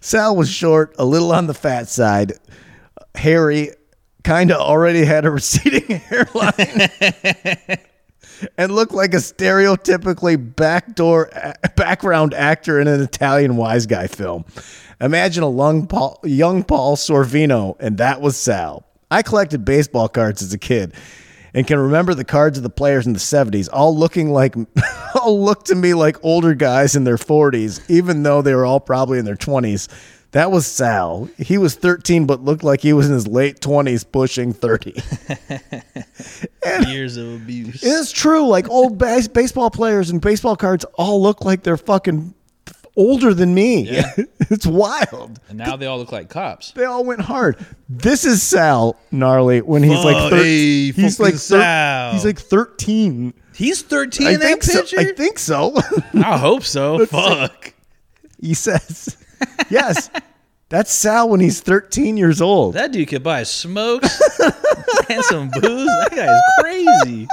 Sal was short, a little on the fat side, hairy, kind of already had a receding hairline, and looked like a stereotypically backdoor background actor in an Italian wise guy film. Imagine a young Paul, young Paul Sorvino, and that was Sal. I collected baseball cards as a kid and can remember the cards of the players in the 70s all looking like all look to me like older guys in their 40s even though they were all probably in their 20s that was sal he was 13 but looked like he was in his late 20s pushing 30 Years of abuse. it's true like old base- baseball players and baseball cards all look like they're fucking older than me Yeah. it's wild And now they all look like cops. they all went hard. This is Sal gnarly when he's like thir- hey, he's like thir- he's like thirteen. He's 13 I in that think so. picture? I think so. I hope so. Fuck. he says, "Yes, that's Sal when he's 13 years old." That dude could buy smokes and some booze. That guy's crazy.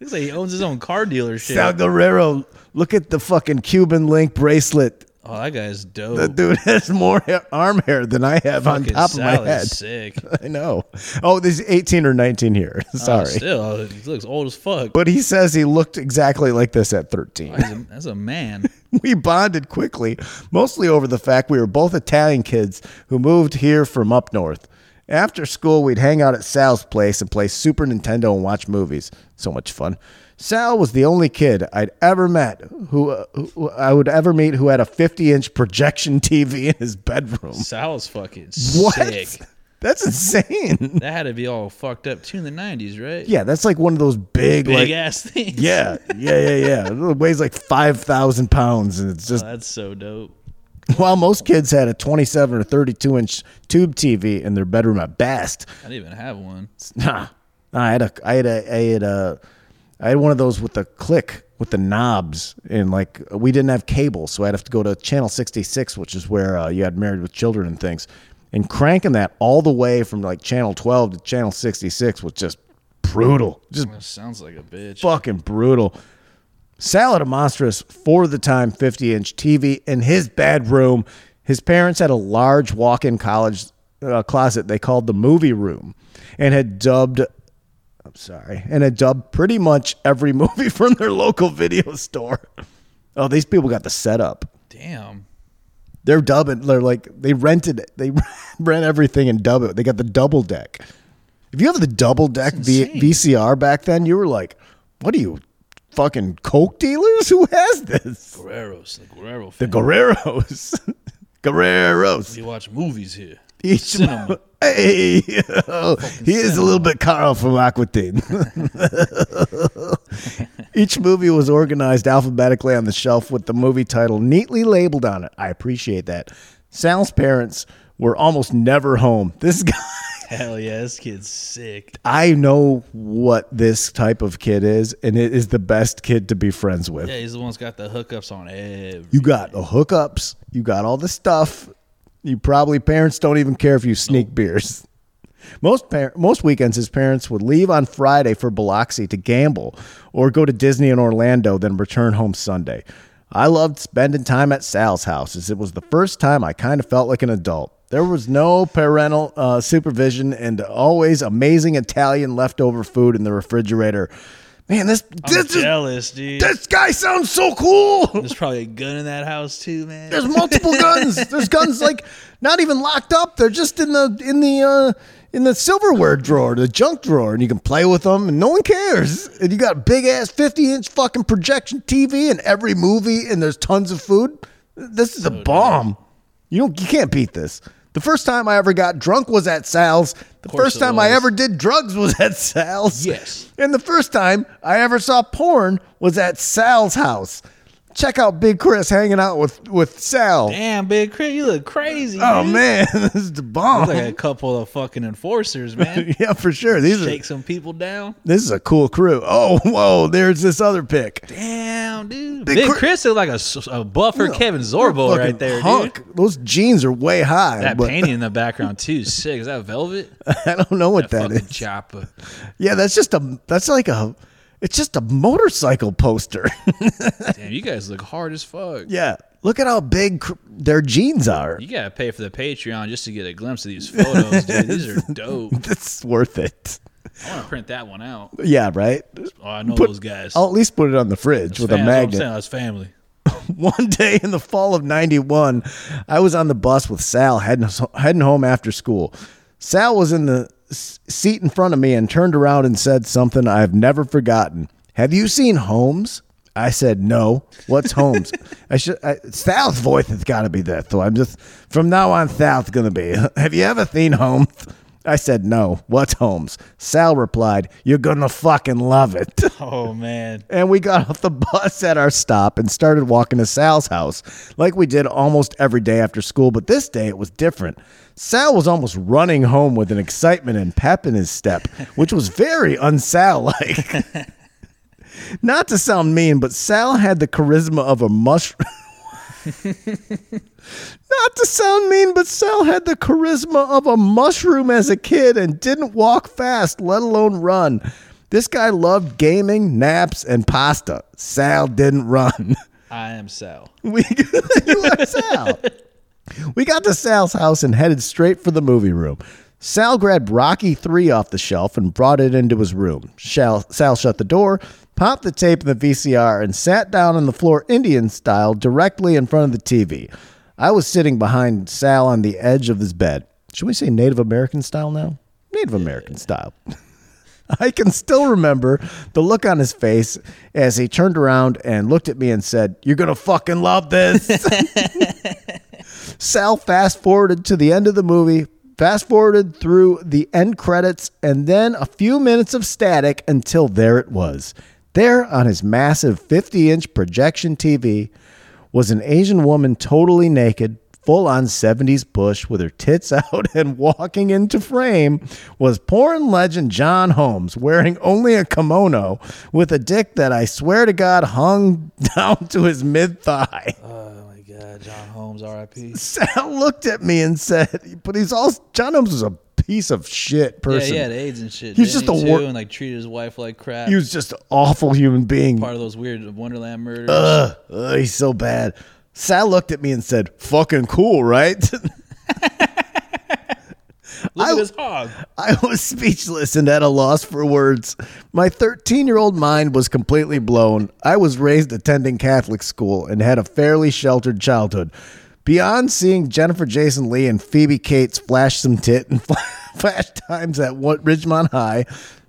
Looks like he owns his own car dealership. Sal Guerrero, look at the fucking Cuban link bracelet. Oh, that guy's dope. The dude has more hair, arm hair than I have on top of my head. sick. I know. Oh, this is 18 or 19 here. Oh, Sorry. still, he looks old as fuck. but he says he looked exactly like this at 13. He's a, that's a man. we bonded quickly, mostly over the fact we were both Italian kids who moved here from up north. After school, we'd hang out at Sal's place and play Super Nintendo and watch movies. So much fun. Sal was the only kid I'd ever met who, uh, who I would ever meet who had a 50 inch projection TV in his bedroom. Sal's fucking What? sick. That's insane. That had to be all fucked up too in the 90s, right? Yeah, that's like one of those big, Big like, ass things. yeah, yeah, yeah, yeah. It weighs like 5,000 pounds and it's just Oh, that's so dope. While most kids had a 27 or 32 inch tube TV in their bedroom at best, I didn't even have one. Nah, I had a, I had a, I had a, I had one of those with the click with the knobs, and like we didn't have cable, so I'd have to go to channel sixty six, which is where uh, you had Married with Children and things, and cranking that all the way from like channel twelve to channel sixty six was just brutal, just That sounds like a bitch. fucking brutal. Sal had a monstrous for the time 50 inch TV in his bedroom. His parents had a large walk in college uh, closet they called the movie room and had dubbed, sorry, and had dubbed pretty much every movie from their local video store. Oh, these people got the setup. Damn. They're dubbing, they're like, they rented it. They rent everything and dub it. They got the double deck. If you have the double deck v- VCR back then, you were like, what are you, fucking Coke dealers? Who has this? Guerreros, the Guerrero The. Guerreros. Guerreros. We watch movies here. Each Cinema. Hey, he is a little bit Carl from Aqua Teen. Each movie was organized alphabetically on the shelf with the movie title neatly labeled on it. I appreciate that. Sal's parents were almost never home. This guy, Hell yeah, this kid's sick. I know what this type of kid is, and it is the best kid to be friends with. Yeah, he's the one that's got the hookups on every. You got the hookups. You got all the stuff. You probably parents don't even care if you sneak beers. Most par- most weekends, his parents would leave on Friday for Biloxi to gamble, or go to Disney in Orlando, then return home Sunday. I loved spending time at Sal's house, as it was the first time I kind of felt like an adult. There was no parental uh, supervision, and always amazing Italian leftover food in the refrigerator. Man, this I'm this, is, dude. this guy sounds so cool. There's probably a gun in that house too, man. There's multiple guns. There's guns like not even locked up. They're just in the in the uh, in the silverware drawer, the junk drawer, and you can play with them, and no one cares. And you got a big ass 50 inch fucking projection TV in every movie, and there's tons of food. This is a bomb. You don't you can't beat this. The first time I ever got drunk was at Sal's. The first time I ever did drugs was at Sal's. Yes. And the first time I ever saw porn was at Sal's house. Check out Big Chris hanging out with with Sal. Damn, big Chris, you look crazy. Oh dude. man, this is the bomb. Like a couple of fucking enforcers, man. yeah, for sure. These Shake are some people down. this is a cool crew. Oh, whoa, there's this other pick. Damn, dude. Big Big, Chris- Chris is like a, a buffer Kevin Sorbo right there, hunk. dude. Those jeans are way high. That but painting in the background too is sick. Is that velvet? I don't know what that Fucking is. chopper. Yeah, that's just a that's like a it's just a motorcycle poster. Damn, you guys look hard as fuck. yeah. Look at how big cr- their jeans are. You gotta pay for the Patreon just to get a glimpse of these photos, dude. These are dope. That's worth it. I want to print that one out. Yeah, right. Oh, I know Put- those guys. I'll at least put it on the fridge with a Fam- that's I'm magnet. That's family. One day in the fall of 91, I was on the bus with Sal heading, heading home after school. Sal was in the seat in front of me and turned around and said something I've never forgotten. Have you seen Holmes? I said, no. What's Holmes? I should, I, Sal's voice has got to be that. So I'm just, from now on, Sal's going to be, have you ever seen Holmes? I said, no. What's Holmes? Sal replied, you're going to fucking love it. Oh man. And we got off the bus at our stop and started walking to Sal's house like we did almost every day after school. But this day it was different. Sal was almost running home with an excitement and pep in his step, which was very unsal like. Not to sound mean, but Sal had the charisma of a mushroom. Not to sound mean, but Sal had the charisma of a mushroom as a kid and didn't walk fast, let alone run. This guy loved gaming, naps, and pasta. Sal didn't run. I am Sal. We, you are Sal. We got to Sal's house and headed straight for the movie room. Sal grabbed Rocky 3 off the shelf and brought it into his room. Sal, Sal shut the door, popped the tape in the VCR, and sat down on the floor Indian style directly in front of the TV. I was sitting behind Sal on the edge of his bed. Should we say Native American style now? Native American style. I can still remember the look on his face as he turned around and looked at me and said, You're going to fucking love this. Sal fast forwarded to the end of the movie, fast forwarded through the end credits, and then a few minutes of static until there it was. There on his massive 50 inch projection TV was an Asian woman totally naked, full on 70s bush with her tits out and walking into frame was porn legend John Holmes wearing only a kimono with a dick that I swear to God hung down to his mid thigh. Oh my God, John Holmes, R.I.P. Sal looked at me and said, but he's all, John Holmes was a piece of shit person. Yeah, he had AIDS and shit. He was just he, a wor- and like treated his wife like crap. He was just an awful human being. part of those weird Wonderland murders. Ugh, ugh, he's so bad. Sal looked at me and said, fucking cool, right? Look I- at this hog. I was speechless and at a loss for words. My 13 year old mind was completely blown. I was raised attending Catholic school and had a fairly sheltered childhood. Beyond seeing Jennifer Jason Lee and Phoebe Cates flash some tit and flash times at what Ridgemont High,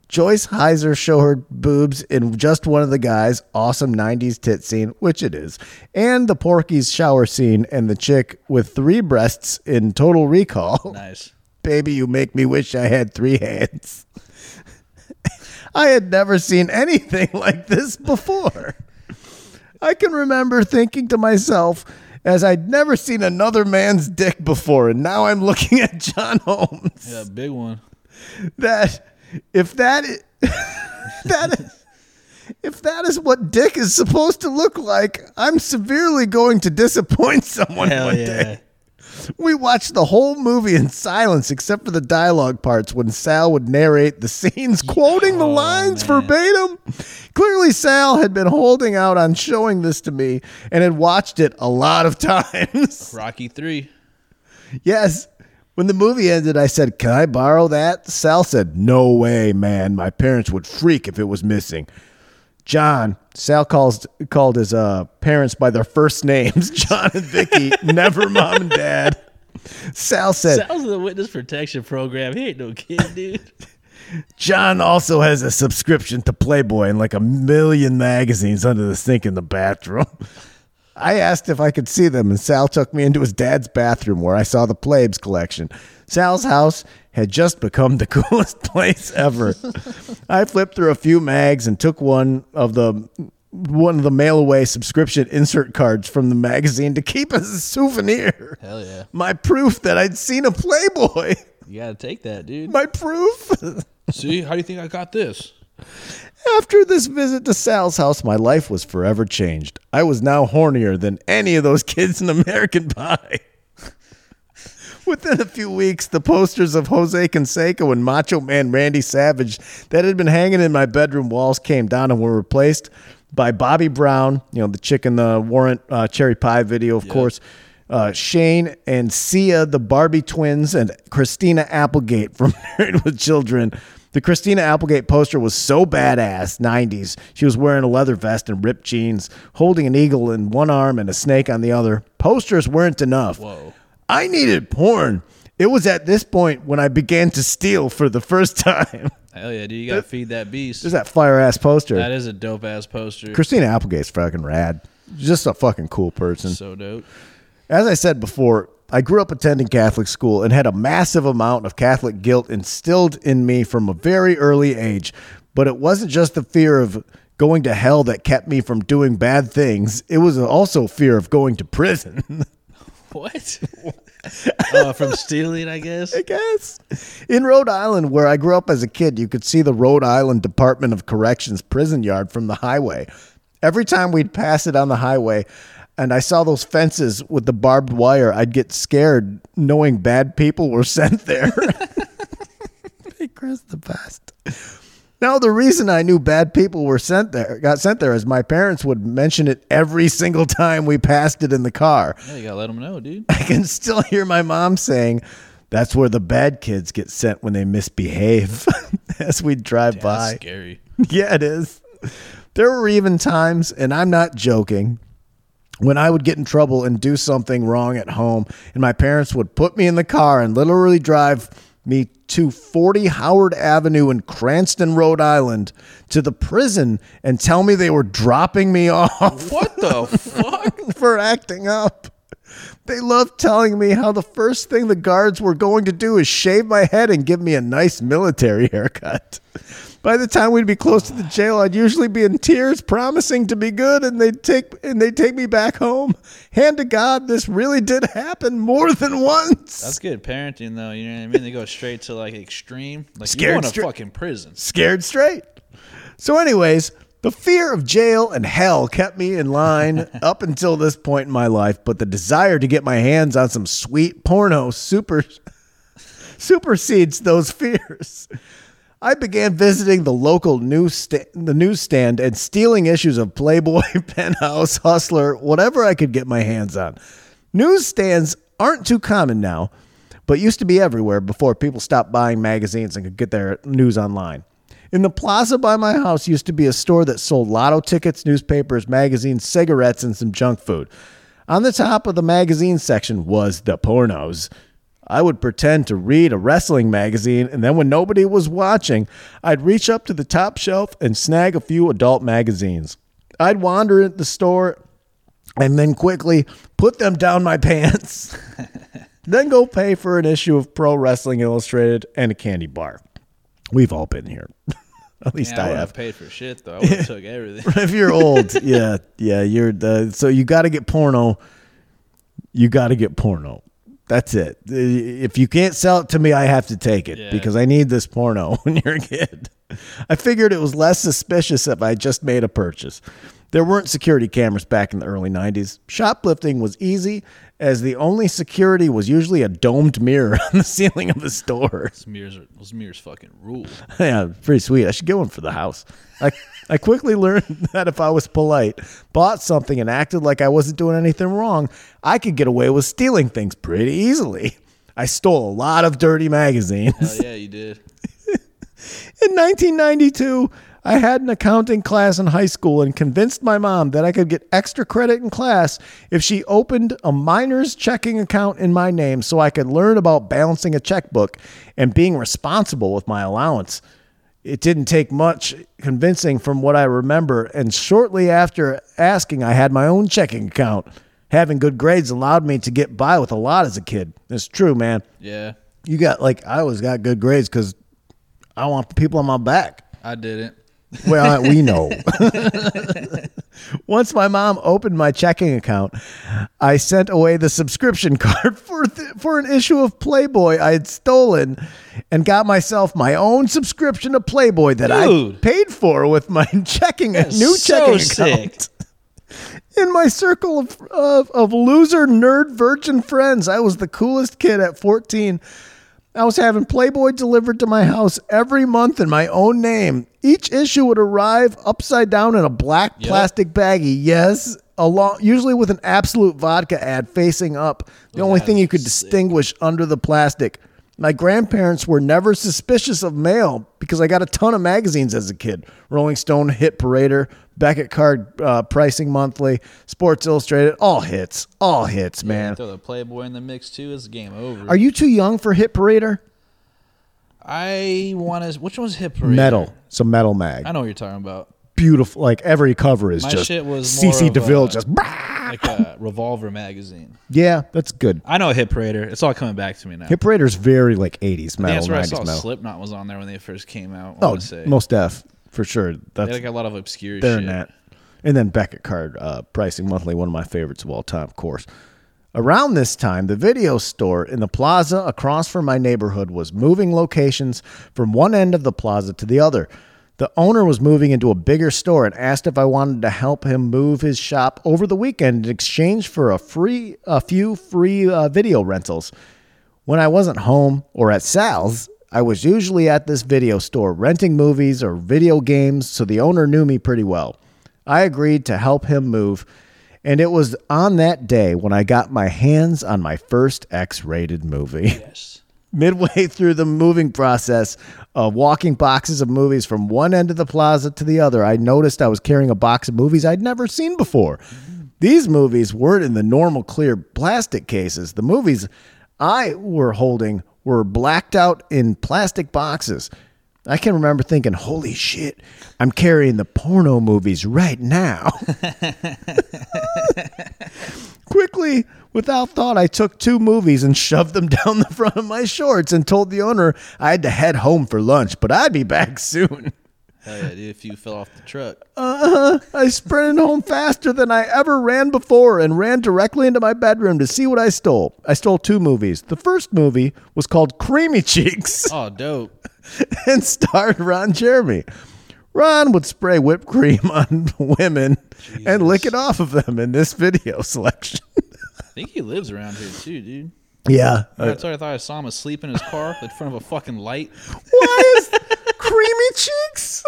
Joyce Hyser show her boobs in just one of the guys' awesome 90s tit scene, which it is, and the Porky's shower scene and the chick with three breasts in Total Recall. Nice. Baby, you make me wish I had three hands. I had never seen anything like this before. I can remember thinking to myself, as I'd never seen another man's dick before, and now I'm looking at John Holmes, Yeah, big one. that if that that is if that is what dick is supposed to look like, I'm severely going to disappoint someone Hell one yeah. day. We watched the whole movie in silence except for the dialogue parts when Sal would narrate the scenes, quoting the Oh, lines man. verbatim. Clearly, Sal had been holding out on showing this to me and had watched it a lot of times. Rocky three. yes. When the movie ended, I said, Can I borrow that? Sal said, No way, man. My parents would freak if it was missing. John, Sal calls called his uh, parents by their first names, John and Vicky, never mom and dad. Sal said, Sal's in the witness protection program. He ain't no kid, dude. John also has a subscription to Playboy and like a million magazines under the sink in the bathroom. I asked if I could see them, and Sal took me into his dad's bathroom where I saw the Plabes collection. Sal's house had just become the coolest place ever. I flipped through a few mags and took one of the one of the mail away subscription insert cards from the magazine to keep as a souvenir. Hell yeah. My proof that I'd seen a Playboy. You gotta take that, dude. My proof. See, how do you think I got this? After this visit to Sal's house, my life was forever changed. I was now hornier than any of those kids in American Pie. Within a few weeks, the posters of Jose Canseco and Macho Man Randy Savage that had been hanging in my bedroom walls came down and were replaced by Bobbie Brown, you know, the chick in the Warrant uh, Cherry Pie video, of course, uh, Shane and Sia, the Barbie twins, and Christina Applegate from Married with Children. The Christina Applegate poster was so badass, 90s. She was wearing a leather vest and ripped jeans, holding an eagle in one arm and a snake on the other. Posters weren't enough. Whoa. I needed porn. It was at this point when I began to steal for the first time. Hell yeah, dude. You gotta feed that beast. There's that fire ass poster. That is a dope ass poster. Christina Applegate's fucking rad. Just a fucking cool person. So dope. As I said before, I grew up attending Catholic school and had a massive amount of Catholic guilt instilled in me from a very early age. But it wasn't just the fear of going to hell that kept me from doing bad things, it was also fear of going to prison. What? uh, from stealing, I guess. I guess. In Rhode Island, where I grew up as a kid, you could see the Rhode Island Department of Corrections prison yard from the highway. Every time we'd pass it on the highway and I saw those fences with the barbed wire, I'd get scared knowing bad people were sent there. hey, Chris, the best. Now, the reason I knew bad people were sent there, got sent there, is my parents would mention it every single time we passed it in the car. Yeah, you gotta let them know, dude. I can still hear my mom saying, "That's where the bad kids get sent when they misbehave." As we drive That's by, scary. yeah, it is. There were even times, and I'm not joking, when I would get in trouble and do something wrong at home, and my parents would put me in the car and literally drive me to 40 Howard Avenue in Cranston, Rhode Island, to the prison and tell me they were dropping me off What the fuck? for acting up. They loved telling me how the first thing the guards were going to do is shave my head and give me a nice military haircut. By the time we'd be close to the jail, I'd usually be in tears, promising to be good, and they'd take and they'd take me back home. Hand to God, this really did happen more than once. That's good parenting, though. You know what I mean? They go straight to like extreme. Like Scared you're going to straight- fucking prison. scared straight. So, anyways, the fear of jail and hell kept me in line up until this point in my life, but the desire to get my hands on some sweet porno super supersedes those fears. I began visiting the local newsstand, the newsstand and stealing issues of Playboy, Penthouse, Hustler, whatever I could get my hands on. Newsstands aren't too common now, but used to be everywhere before people stopped buying magazines and could get their news online. In the plaza by my house used to be a store that sold lotto tickets, newspapers, magazines, cigarettes, and some junk food. On the top of the magazine section was the pornos. I would pretend to read a wrestling magazine, and then when nobody was watching, I'd reach up to the top shelf and snag a few adult magazines. I'd wander at the store and then quickly put them down my pants. then go pay for an issue of Pro Wrestling Illustrated and a candy bar. We've all been here. At least Yeah, I I have paid for shit though. I would have took everything. if you're old, yeah, yeah, you're the so you got to get porno. You got to get porno. That's it. If you can't sell it to me, I have to take it Yeah. because I need this porno when you're a kid. I figured it was less suspicious if I just made a purchase. There weren't security cameras back in the early 90s. Shoplifting was easy as the only security was usually a domed mirror on the ceiling of the store. Those mirrors, are, those mirrors fucking rule. yeah, pretty sweet. I should get one for the house. I I quickly learned that if I was polite, bought something, and acted like I wasn't doing anything wrong, I could get away with stealing things pretty easily. I stole a lot of dirty magazines. Hell yeah, you did. In 1992, I had an accounting class in high school and convinced my mom that I could get extra credit in class if she opened a minor's checking account in my name so I could learn about balancing a checkbook and being responsible with my allowance. It didn't take much convincing from what I remember, and shortly after asking, I had my own checking account. Having good grades allowed me to get by with a lot as a kid. It's true, man. Yeah, You got like I always got good grades because I want people on my back. I didn't. Well, uh, we know. Once my mom opened my checking account, I sent away the subscription card for th- for an issue of Playboy I had stolen, and got myself my own subscription to Playboy that I paid for with my checking new so checking sick. account. In my circle of, of of loser nerd virgin friends, I was the coolest kid at 14. I was having Playboy delivered to my house every month in my own name. Each issue would arrive upside down in a black Yep. plastic baggie. Yes, along usually with an Absolut vodka ad facing up. The only thing you could sick. distinguish under the plastic. My grandparents were never suspicious of mail because I got a ton of magazines as a kid. Rolling Stone, Hit Parader, Beckett Card, uh, Pricing Monthly, Sports Illustrated, all hits, all hits, man. Throw the Playboy in the mix too. It's game over. Are you too young for Hit Parader? I want to. Which one's Hit Parader? Metal. So metal mag. I know what you're talking about. Beautiful. Like every cover is My just shit was CC DeVille a- just Like a Revolver magazine. Yeah, that's good. I know Hit Parader. It's all coming back to me now. Hit Parader's very like 80s I think metal, that's where I 90s saw metal. Slipknot was on there when they first came out. I Oh, wanna say. most def for sure. They That's like a lot of obscure they're shit. in that. And then Beckett Card uh, Pricing Monthly, one of my favorites of all time, of course. Around this time, the video store in the plaza across from my neighborhood was moving locations from one end of the plaza to the other. The owner was moving into a bigger store and asked if I wanted to help him move his shop over the weekend in exchange for a free a few free uh, video rentals. When I wasn't home or at Sal's, I was usually at this video store renting movies or video games, so the owner knew me pretty well. I agreed to help him move, and it was on that day when I got my hands on my first X rated movie. Yes. Midway through the moving process of walking boxes of movies from one end of the plaza to the other, I noticed I was carrying a box of movies I'd never seen before. These movies weren't in the normal clear plastic cases. The movies I were holding were blacked out in plastic boxes. I can remember thinking, holy shit, I'm carrying the porno movies right now. Quickly, without thought, I took two movies and shoved them down the front of my shorts and told the owner I had to head home for lunch, but I'd be back soon. Hell yeah, dude! If you fell off the truck, Uh, I sprinted home faster than I ever ran before and ran directly into my bedroom to see what I stole. I stole two movies. The first movie was called Creamy Cheeks oh dope. and starred Ron Jeremy. Ron would spray whipped cream on women and lick it off of them in this video selection. I think he lives around here too, dude. yeah. That's why I thought I saw him asleep in his car in front of a fucking light. Why is Creamy Cheeks?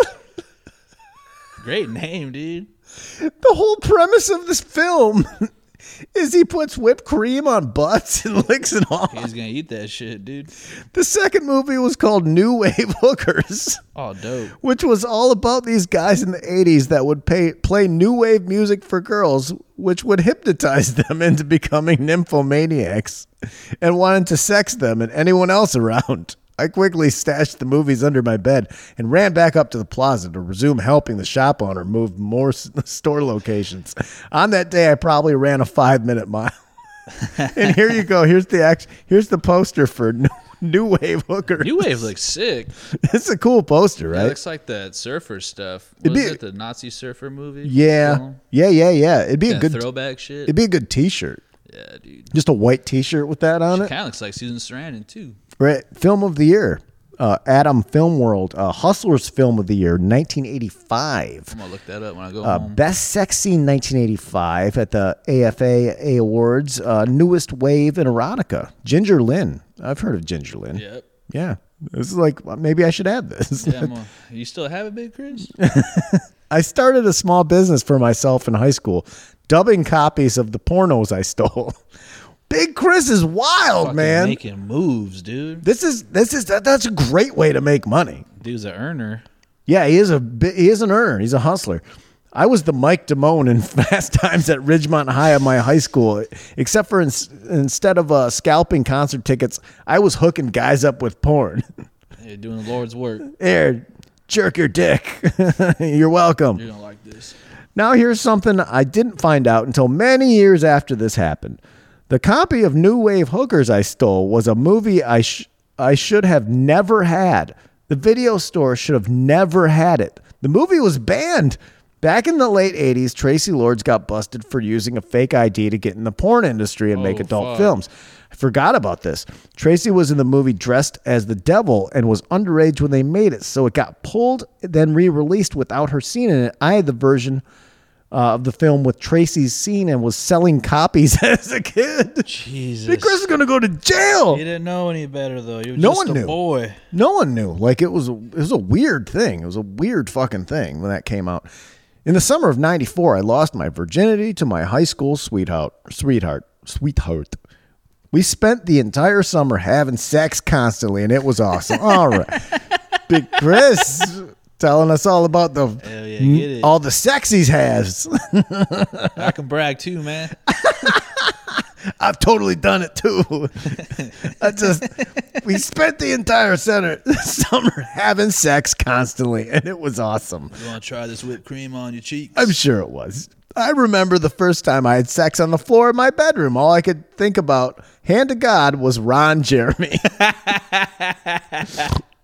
Great name, dude. The whole premise of this film is he puts whipped cream on butts and licks it off. He's gonna eat that shit, dude. The second movie was called New Wave Hookers, Oh, dope. which was all about these guys in the 80s that would pay, play new wave music for girls, which would hypnotize them into becoming nymphomaniacs and wanting to sex them and anyone else around. I quickly stashed the movies under my bed and ran back up to the plaza to resume helping the shop owner move more store locations. On that day, I probably ran a five minute mile. and here you go. Here's the act. Here's the poster for New, new Wave Hooker. New Wave looks sick. It's a cool poster, right? It looks like that surfer stuff. It'd Was be- it the Nazi surfer movie? Yeah, Film? yeah, yeah, yeah. It'd be a good. throwback shit. It'd be a good T-shirt. yeah, dude. Just a white T-shirt with that on it. Kind of looks like Susan Sarandon too. Right. Film of the year. Uh, Adam Film World. Uh, Hustlers Film of the Year, 1985. I'm gonna look that up when I go Uh, home. Best Sex Scene 1985 at the AFA Awards. Uh, newest Wave in Erotica. Ginger Lynn. I've heard of Ginger Lynn. Yep. Yeah. This is like maybe I should add this. Yeah, a, you still have it, Big Chris? I started a small business for myself in high school, dubbing copies of the pornos I stole. Big Chris is wild, Fucking man. making moves, dude. This is this is that, that's a great way to make money. Dude's an earner. Yeah, he is a he is an earner. He's a hustler. I was the Mike Damone in Fast Times at Ridgemont High at my high school, except for ins instead of uh, scalping concert tickets, I was hooking guys up with porn. Yeah, doing the Lord's work. Here, jerk your dick. You're welcome. You don't like this. Now, here's something I didn't find out until many years after this happened. The copy of New Wave Hookers I stole was a movie I, sh- I should have never had. The video store should have never had it. The movie was banned. Back in the late 80s, Traci Lords got busted for using a fake ID to get in the porn industry and make Oh, adult fuck. films. I forgot about this. Traci was in the movie dressed as the devil and was underage when they made it, so it got pulled, then re released without her scene in it. I had the version uh, of the film with Traci's scene and was selling copies as a kid. Jesus. Big Chris is going to go to jail. You didn't know any better though. You were No just one a knew. boy. No one knew. Like it was a, it was a weird thing. It was a weird fucking thing when that came out. In the summer of 94, I lost my virginity to my high school sweetheart, sweetheart, sweetheart. We spent the entire summer having sex constantly and it was awesome. all right. Big Chris telling us all about the yeah, get it. all the sex he has. I can brag too, man. I've totally done it too. I just we spent the entire center summer having sex constantly, and it was awesome. You want to try this whipped cream on your cheeks? I'm sure it was. I remember the first time I had sex on the floor of my bedroom. All I could think about, hand to God, was Ron Jeremy.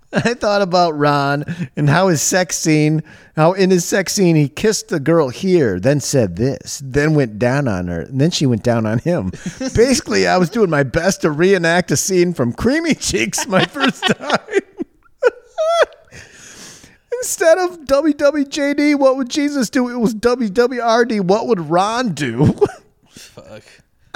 I thought about Ron and how his sex scene, how in his sex scene he kissed the girl here, then said this, then went down on her, and then she went down on him. Basically, I was doing my best to reenact a scene from Creamy Cheeks my first time. Instead of WWJD, what would Jesus do? It was WWRD, what would Ron do? Fuck.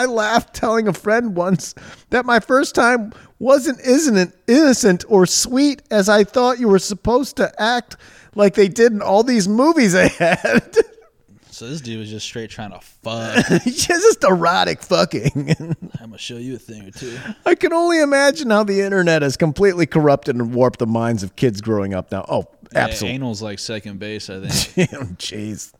I laughed telling a friend once that my first time wasn't isn't innocent or sweet as I thought you were supposed to act like they did in all these movies I had. So this dude was just straight trying to fuck. Just erotic fucking. I'm gonna show you a thing or two. I can only imagine how the internet has completely corrupted and warped the minds of kids growing up now. Oh, Yeah, absolutely. anal's like second base, I think. Jeez.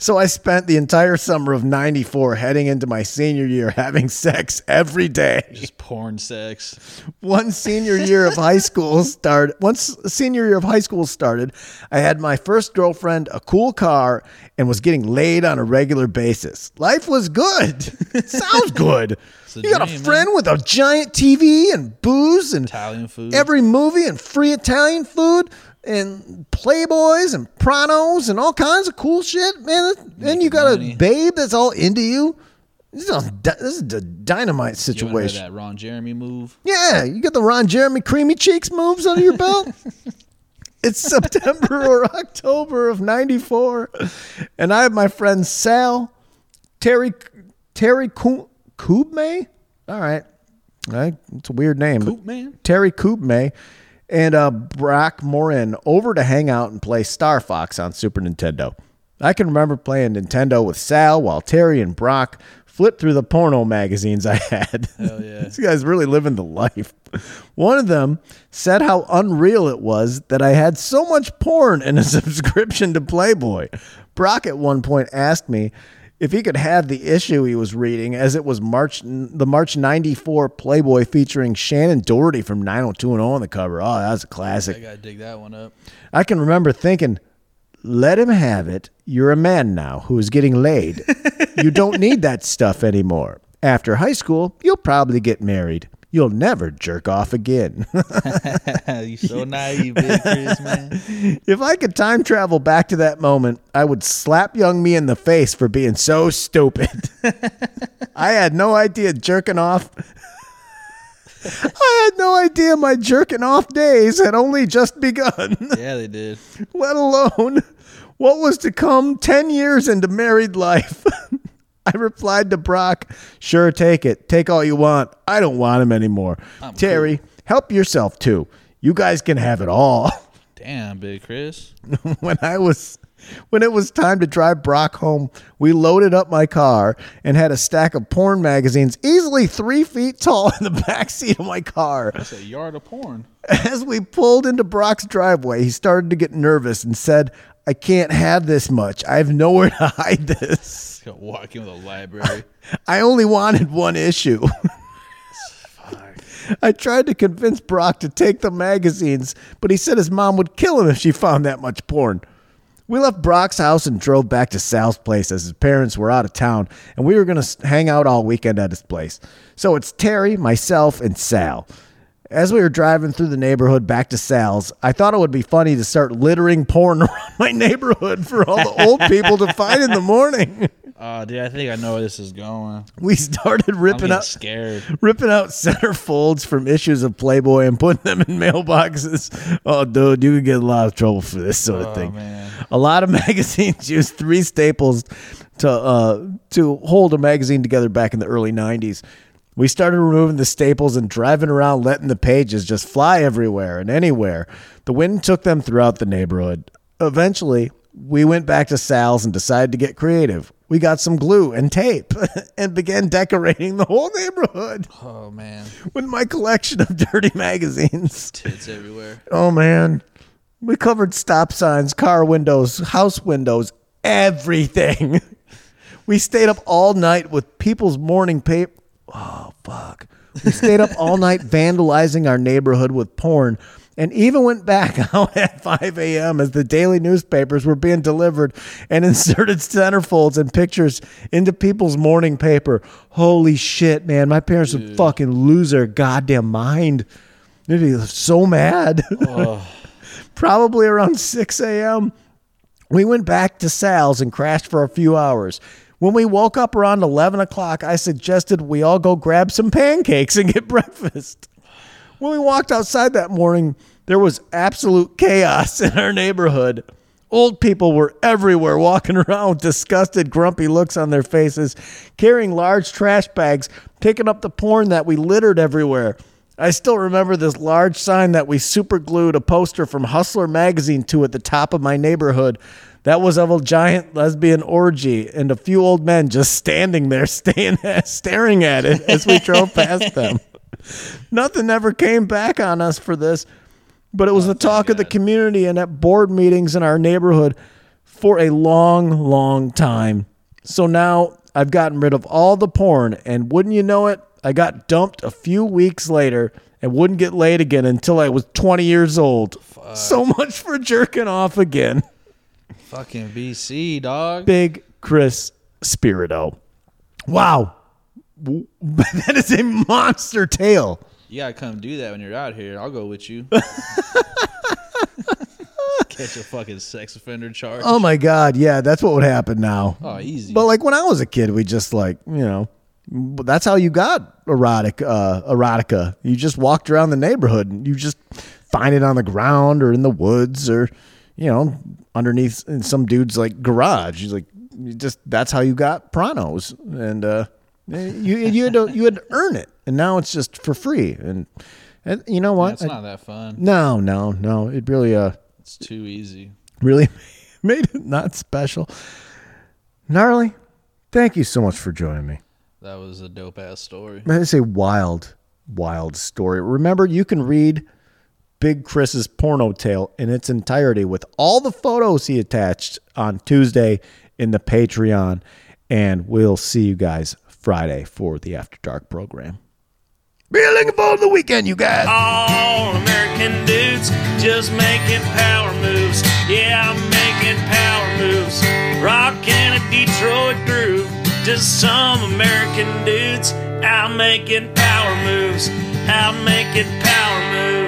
So I spent the entire summer of 94 heading into my senior year having sex every day. Just porn sex. One senior year of high school started. Once senior year of high school started, I had my first girlfriend, a cool car, and was getting laid on a regular basis. Life was good. Sounds good. You got a dream, friend with a giant TV and booze and Italian food. every movie and free Italian food. And Playboys and Pranos and all kinds of cool shit, man. And you got money. a babe that's all into you. This is, a, this is a dynamite You situation. that Ron Jeremy move. Yeah, you got the Ron Jeremy creamy cheeks moves under your belt. it's September or October of '94, and I have my friend Sal, Terry, Terry Ku- Kubme. All right, all right, it's a weird name. Coop man. Terry Kubme and uh, Brock Morin over to hang out and play Star Fox on Super Nintendo. I can remember playing Nintendo with Sal while Terry and Brock flipped through the porno magazines I had. Hell yeah. These guys really living the life. One of them said how unreal it was that I had so much porn and a subscription to Playboy. Brock at one point asked me if he could have the issue he was reading, as it was March the March '94 Playboy featuring Shannen Doherty from 90210 on the cover. Oh, that was a I classic. gotta dig that one up. I can remember thinking, let him have it. You're a man now who is getting laid. you don't need that stuff anymore. After high school, you'll probably get married. You'll never jerk off again. you so naive, big Chris, man. if I could time travel back to that moment, I would slap young me in the face for being so stupid. I had no idea jerking off. I had no idea my jerking off days had only just begun. Yeah, they did. let alone what was to come 10 years into married life. I replied to Brock, sure, take it. Take all you want. I don't want him anymore. Terry, help yourself too. You guys can have it all. Damn, big Chris. when I was when it was time to drive Brock home, we loaded up my car and had a stack of porn magazines easily three feet tall in the back seat of my car. That's a yard of porn. As we pulled into Brock's driveway, he started to get nervous and said, I can't have this much. I have nowhere to hide this. Walk in with a library. I only wanted one issue. Fuck. I tried to convince Brock to take the magazines, but he said his mom would kill him if she found that much porn. We left Brock's house and drove back to Sal's place as his parents were out of town, and we were going to hang out all weekend at his place. So it's Terry, myself, and Sal. As we were driving through the neighborhood back to Sal's, I thought it would be funny to start littering porn around my neighborhood for all the old people to find in the morning. Oh, dude, I think I know where this is going. We started ripping out scared. ripping out centerfolds from issues of Playboy and putting them in mailboxes. Oh, dude, you could get a lot of trouble for this sort of Oh, thing. man. A lot of magazines used three staples to uh, to hold a magazine together back in the early '90s. We started removing the staples and driving around, letting the pages just fly everywhere and anywhere. The wind took them throughout the neighborhood. Eventually, we went back to Sal's and decided to get creative. We got some glue and tape and began decorating the whole neighborhood Oh, man. with my collection of dirty magazines. Tits everywhere. Oh man. We covered stop signs, car windows, house windows, everything. We stayed up all night with people's morning paper. Oh fuck. We stayed up all night vandalizing our neighborhood with porn and even went back out at 5 a.m. as the daily newspapers were being delivered and inserted centerfolds and pictures into people's morning paper. Holy shit, man. My parents would fucking lose their goddamn mind. They'd be so mad. Probably around 6 a.m. We went back to Sal's and crashed for a few hours. When we woke up around 11 o'clock, I suggested we all go grab some pancakes and get breakfast. When we walked outside that morning, there was absolute chaos in our neighborhood. Old people were everywhere walking around with disgusted, grumpy looks on their faces, carrying large trash bags, picking up the porn that we littered everywhere. I still remember this large sign that we super glued a poster from Hustler magazine to at the top of my neighborhood. That was of a giant lesbian orgy and a few old men just standing there, staying, staring at it as we drove past them. Nothing ever came back on us for this, but it was the talk of the community and at board meetings in our neighborhood for a long, long time. So now I've gotten rid of all the porn, and wouldn't you know it, I got dumped a few weeks later and wouldn't get laid again until I was 20 years old. So much for jerking off again. Fucking BC, dog. Big Chris Spirito. Wow. That is a monster tale. You gotta come do that when you're out here. I'll go with you. catch a fucking sex offender charge. Oh my god, yeah, that's what would happen now. Oh, easy. But like when I was a kid, we just like you know, that's how you got erotic uh, erotica. You just walked around the neighborhood and you just find it on the ground or in the woods or you know underneath in some dude's like garage. He's like, you just that's how you got pranos and uh, you you had to you had to earn it, and now it's just for free. And, and you know what? It's not that fun. no, no, no. It really uh It's too easy. really made it not special. Gnarly, thank you so much for joining me. That was a dope ass story. That is a wild, wild story. Remember, you can read Big Chris's porno tale in its entirety with all the photos he attached on Tuesday in the Patreon. And we'll see you guys Friday for the After Dark program. Be looking forward to the weekend, you guys. All American dudes just making power moves. Yeah, I'm making power moves. Rocking a Detroit groove. Just some American dudes out making power moves. Out making power moves.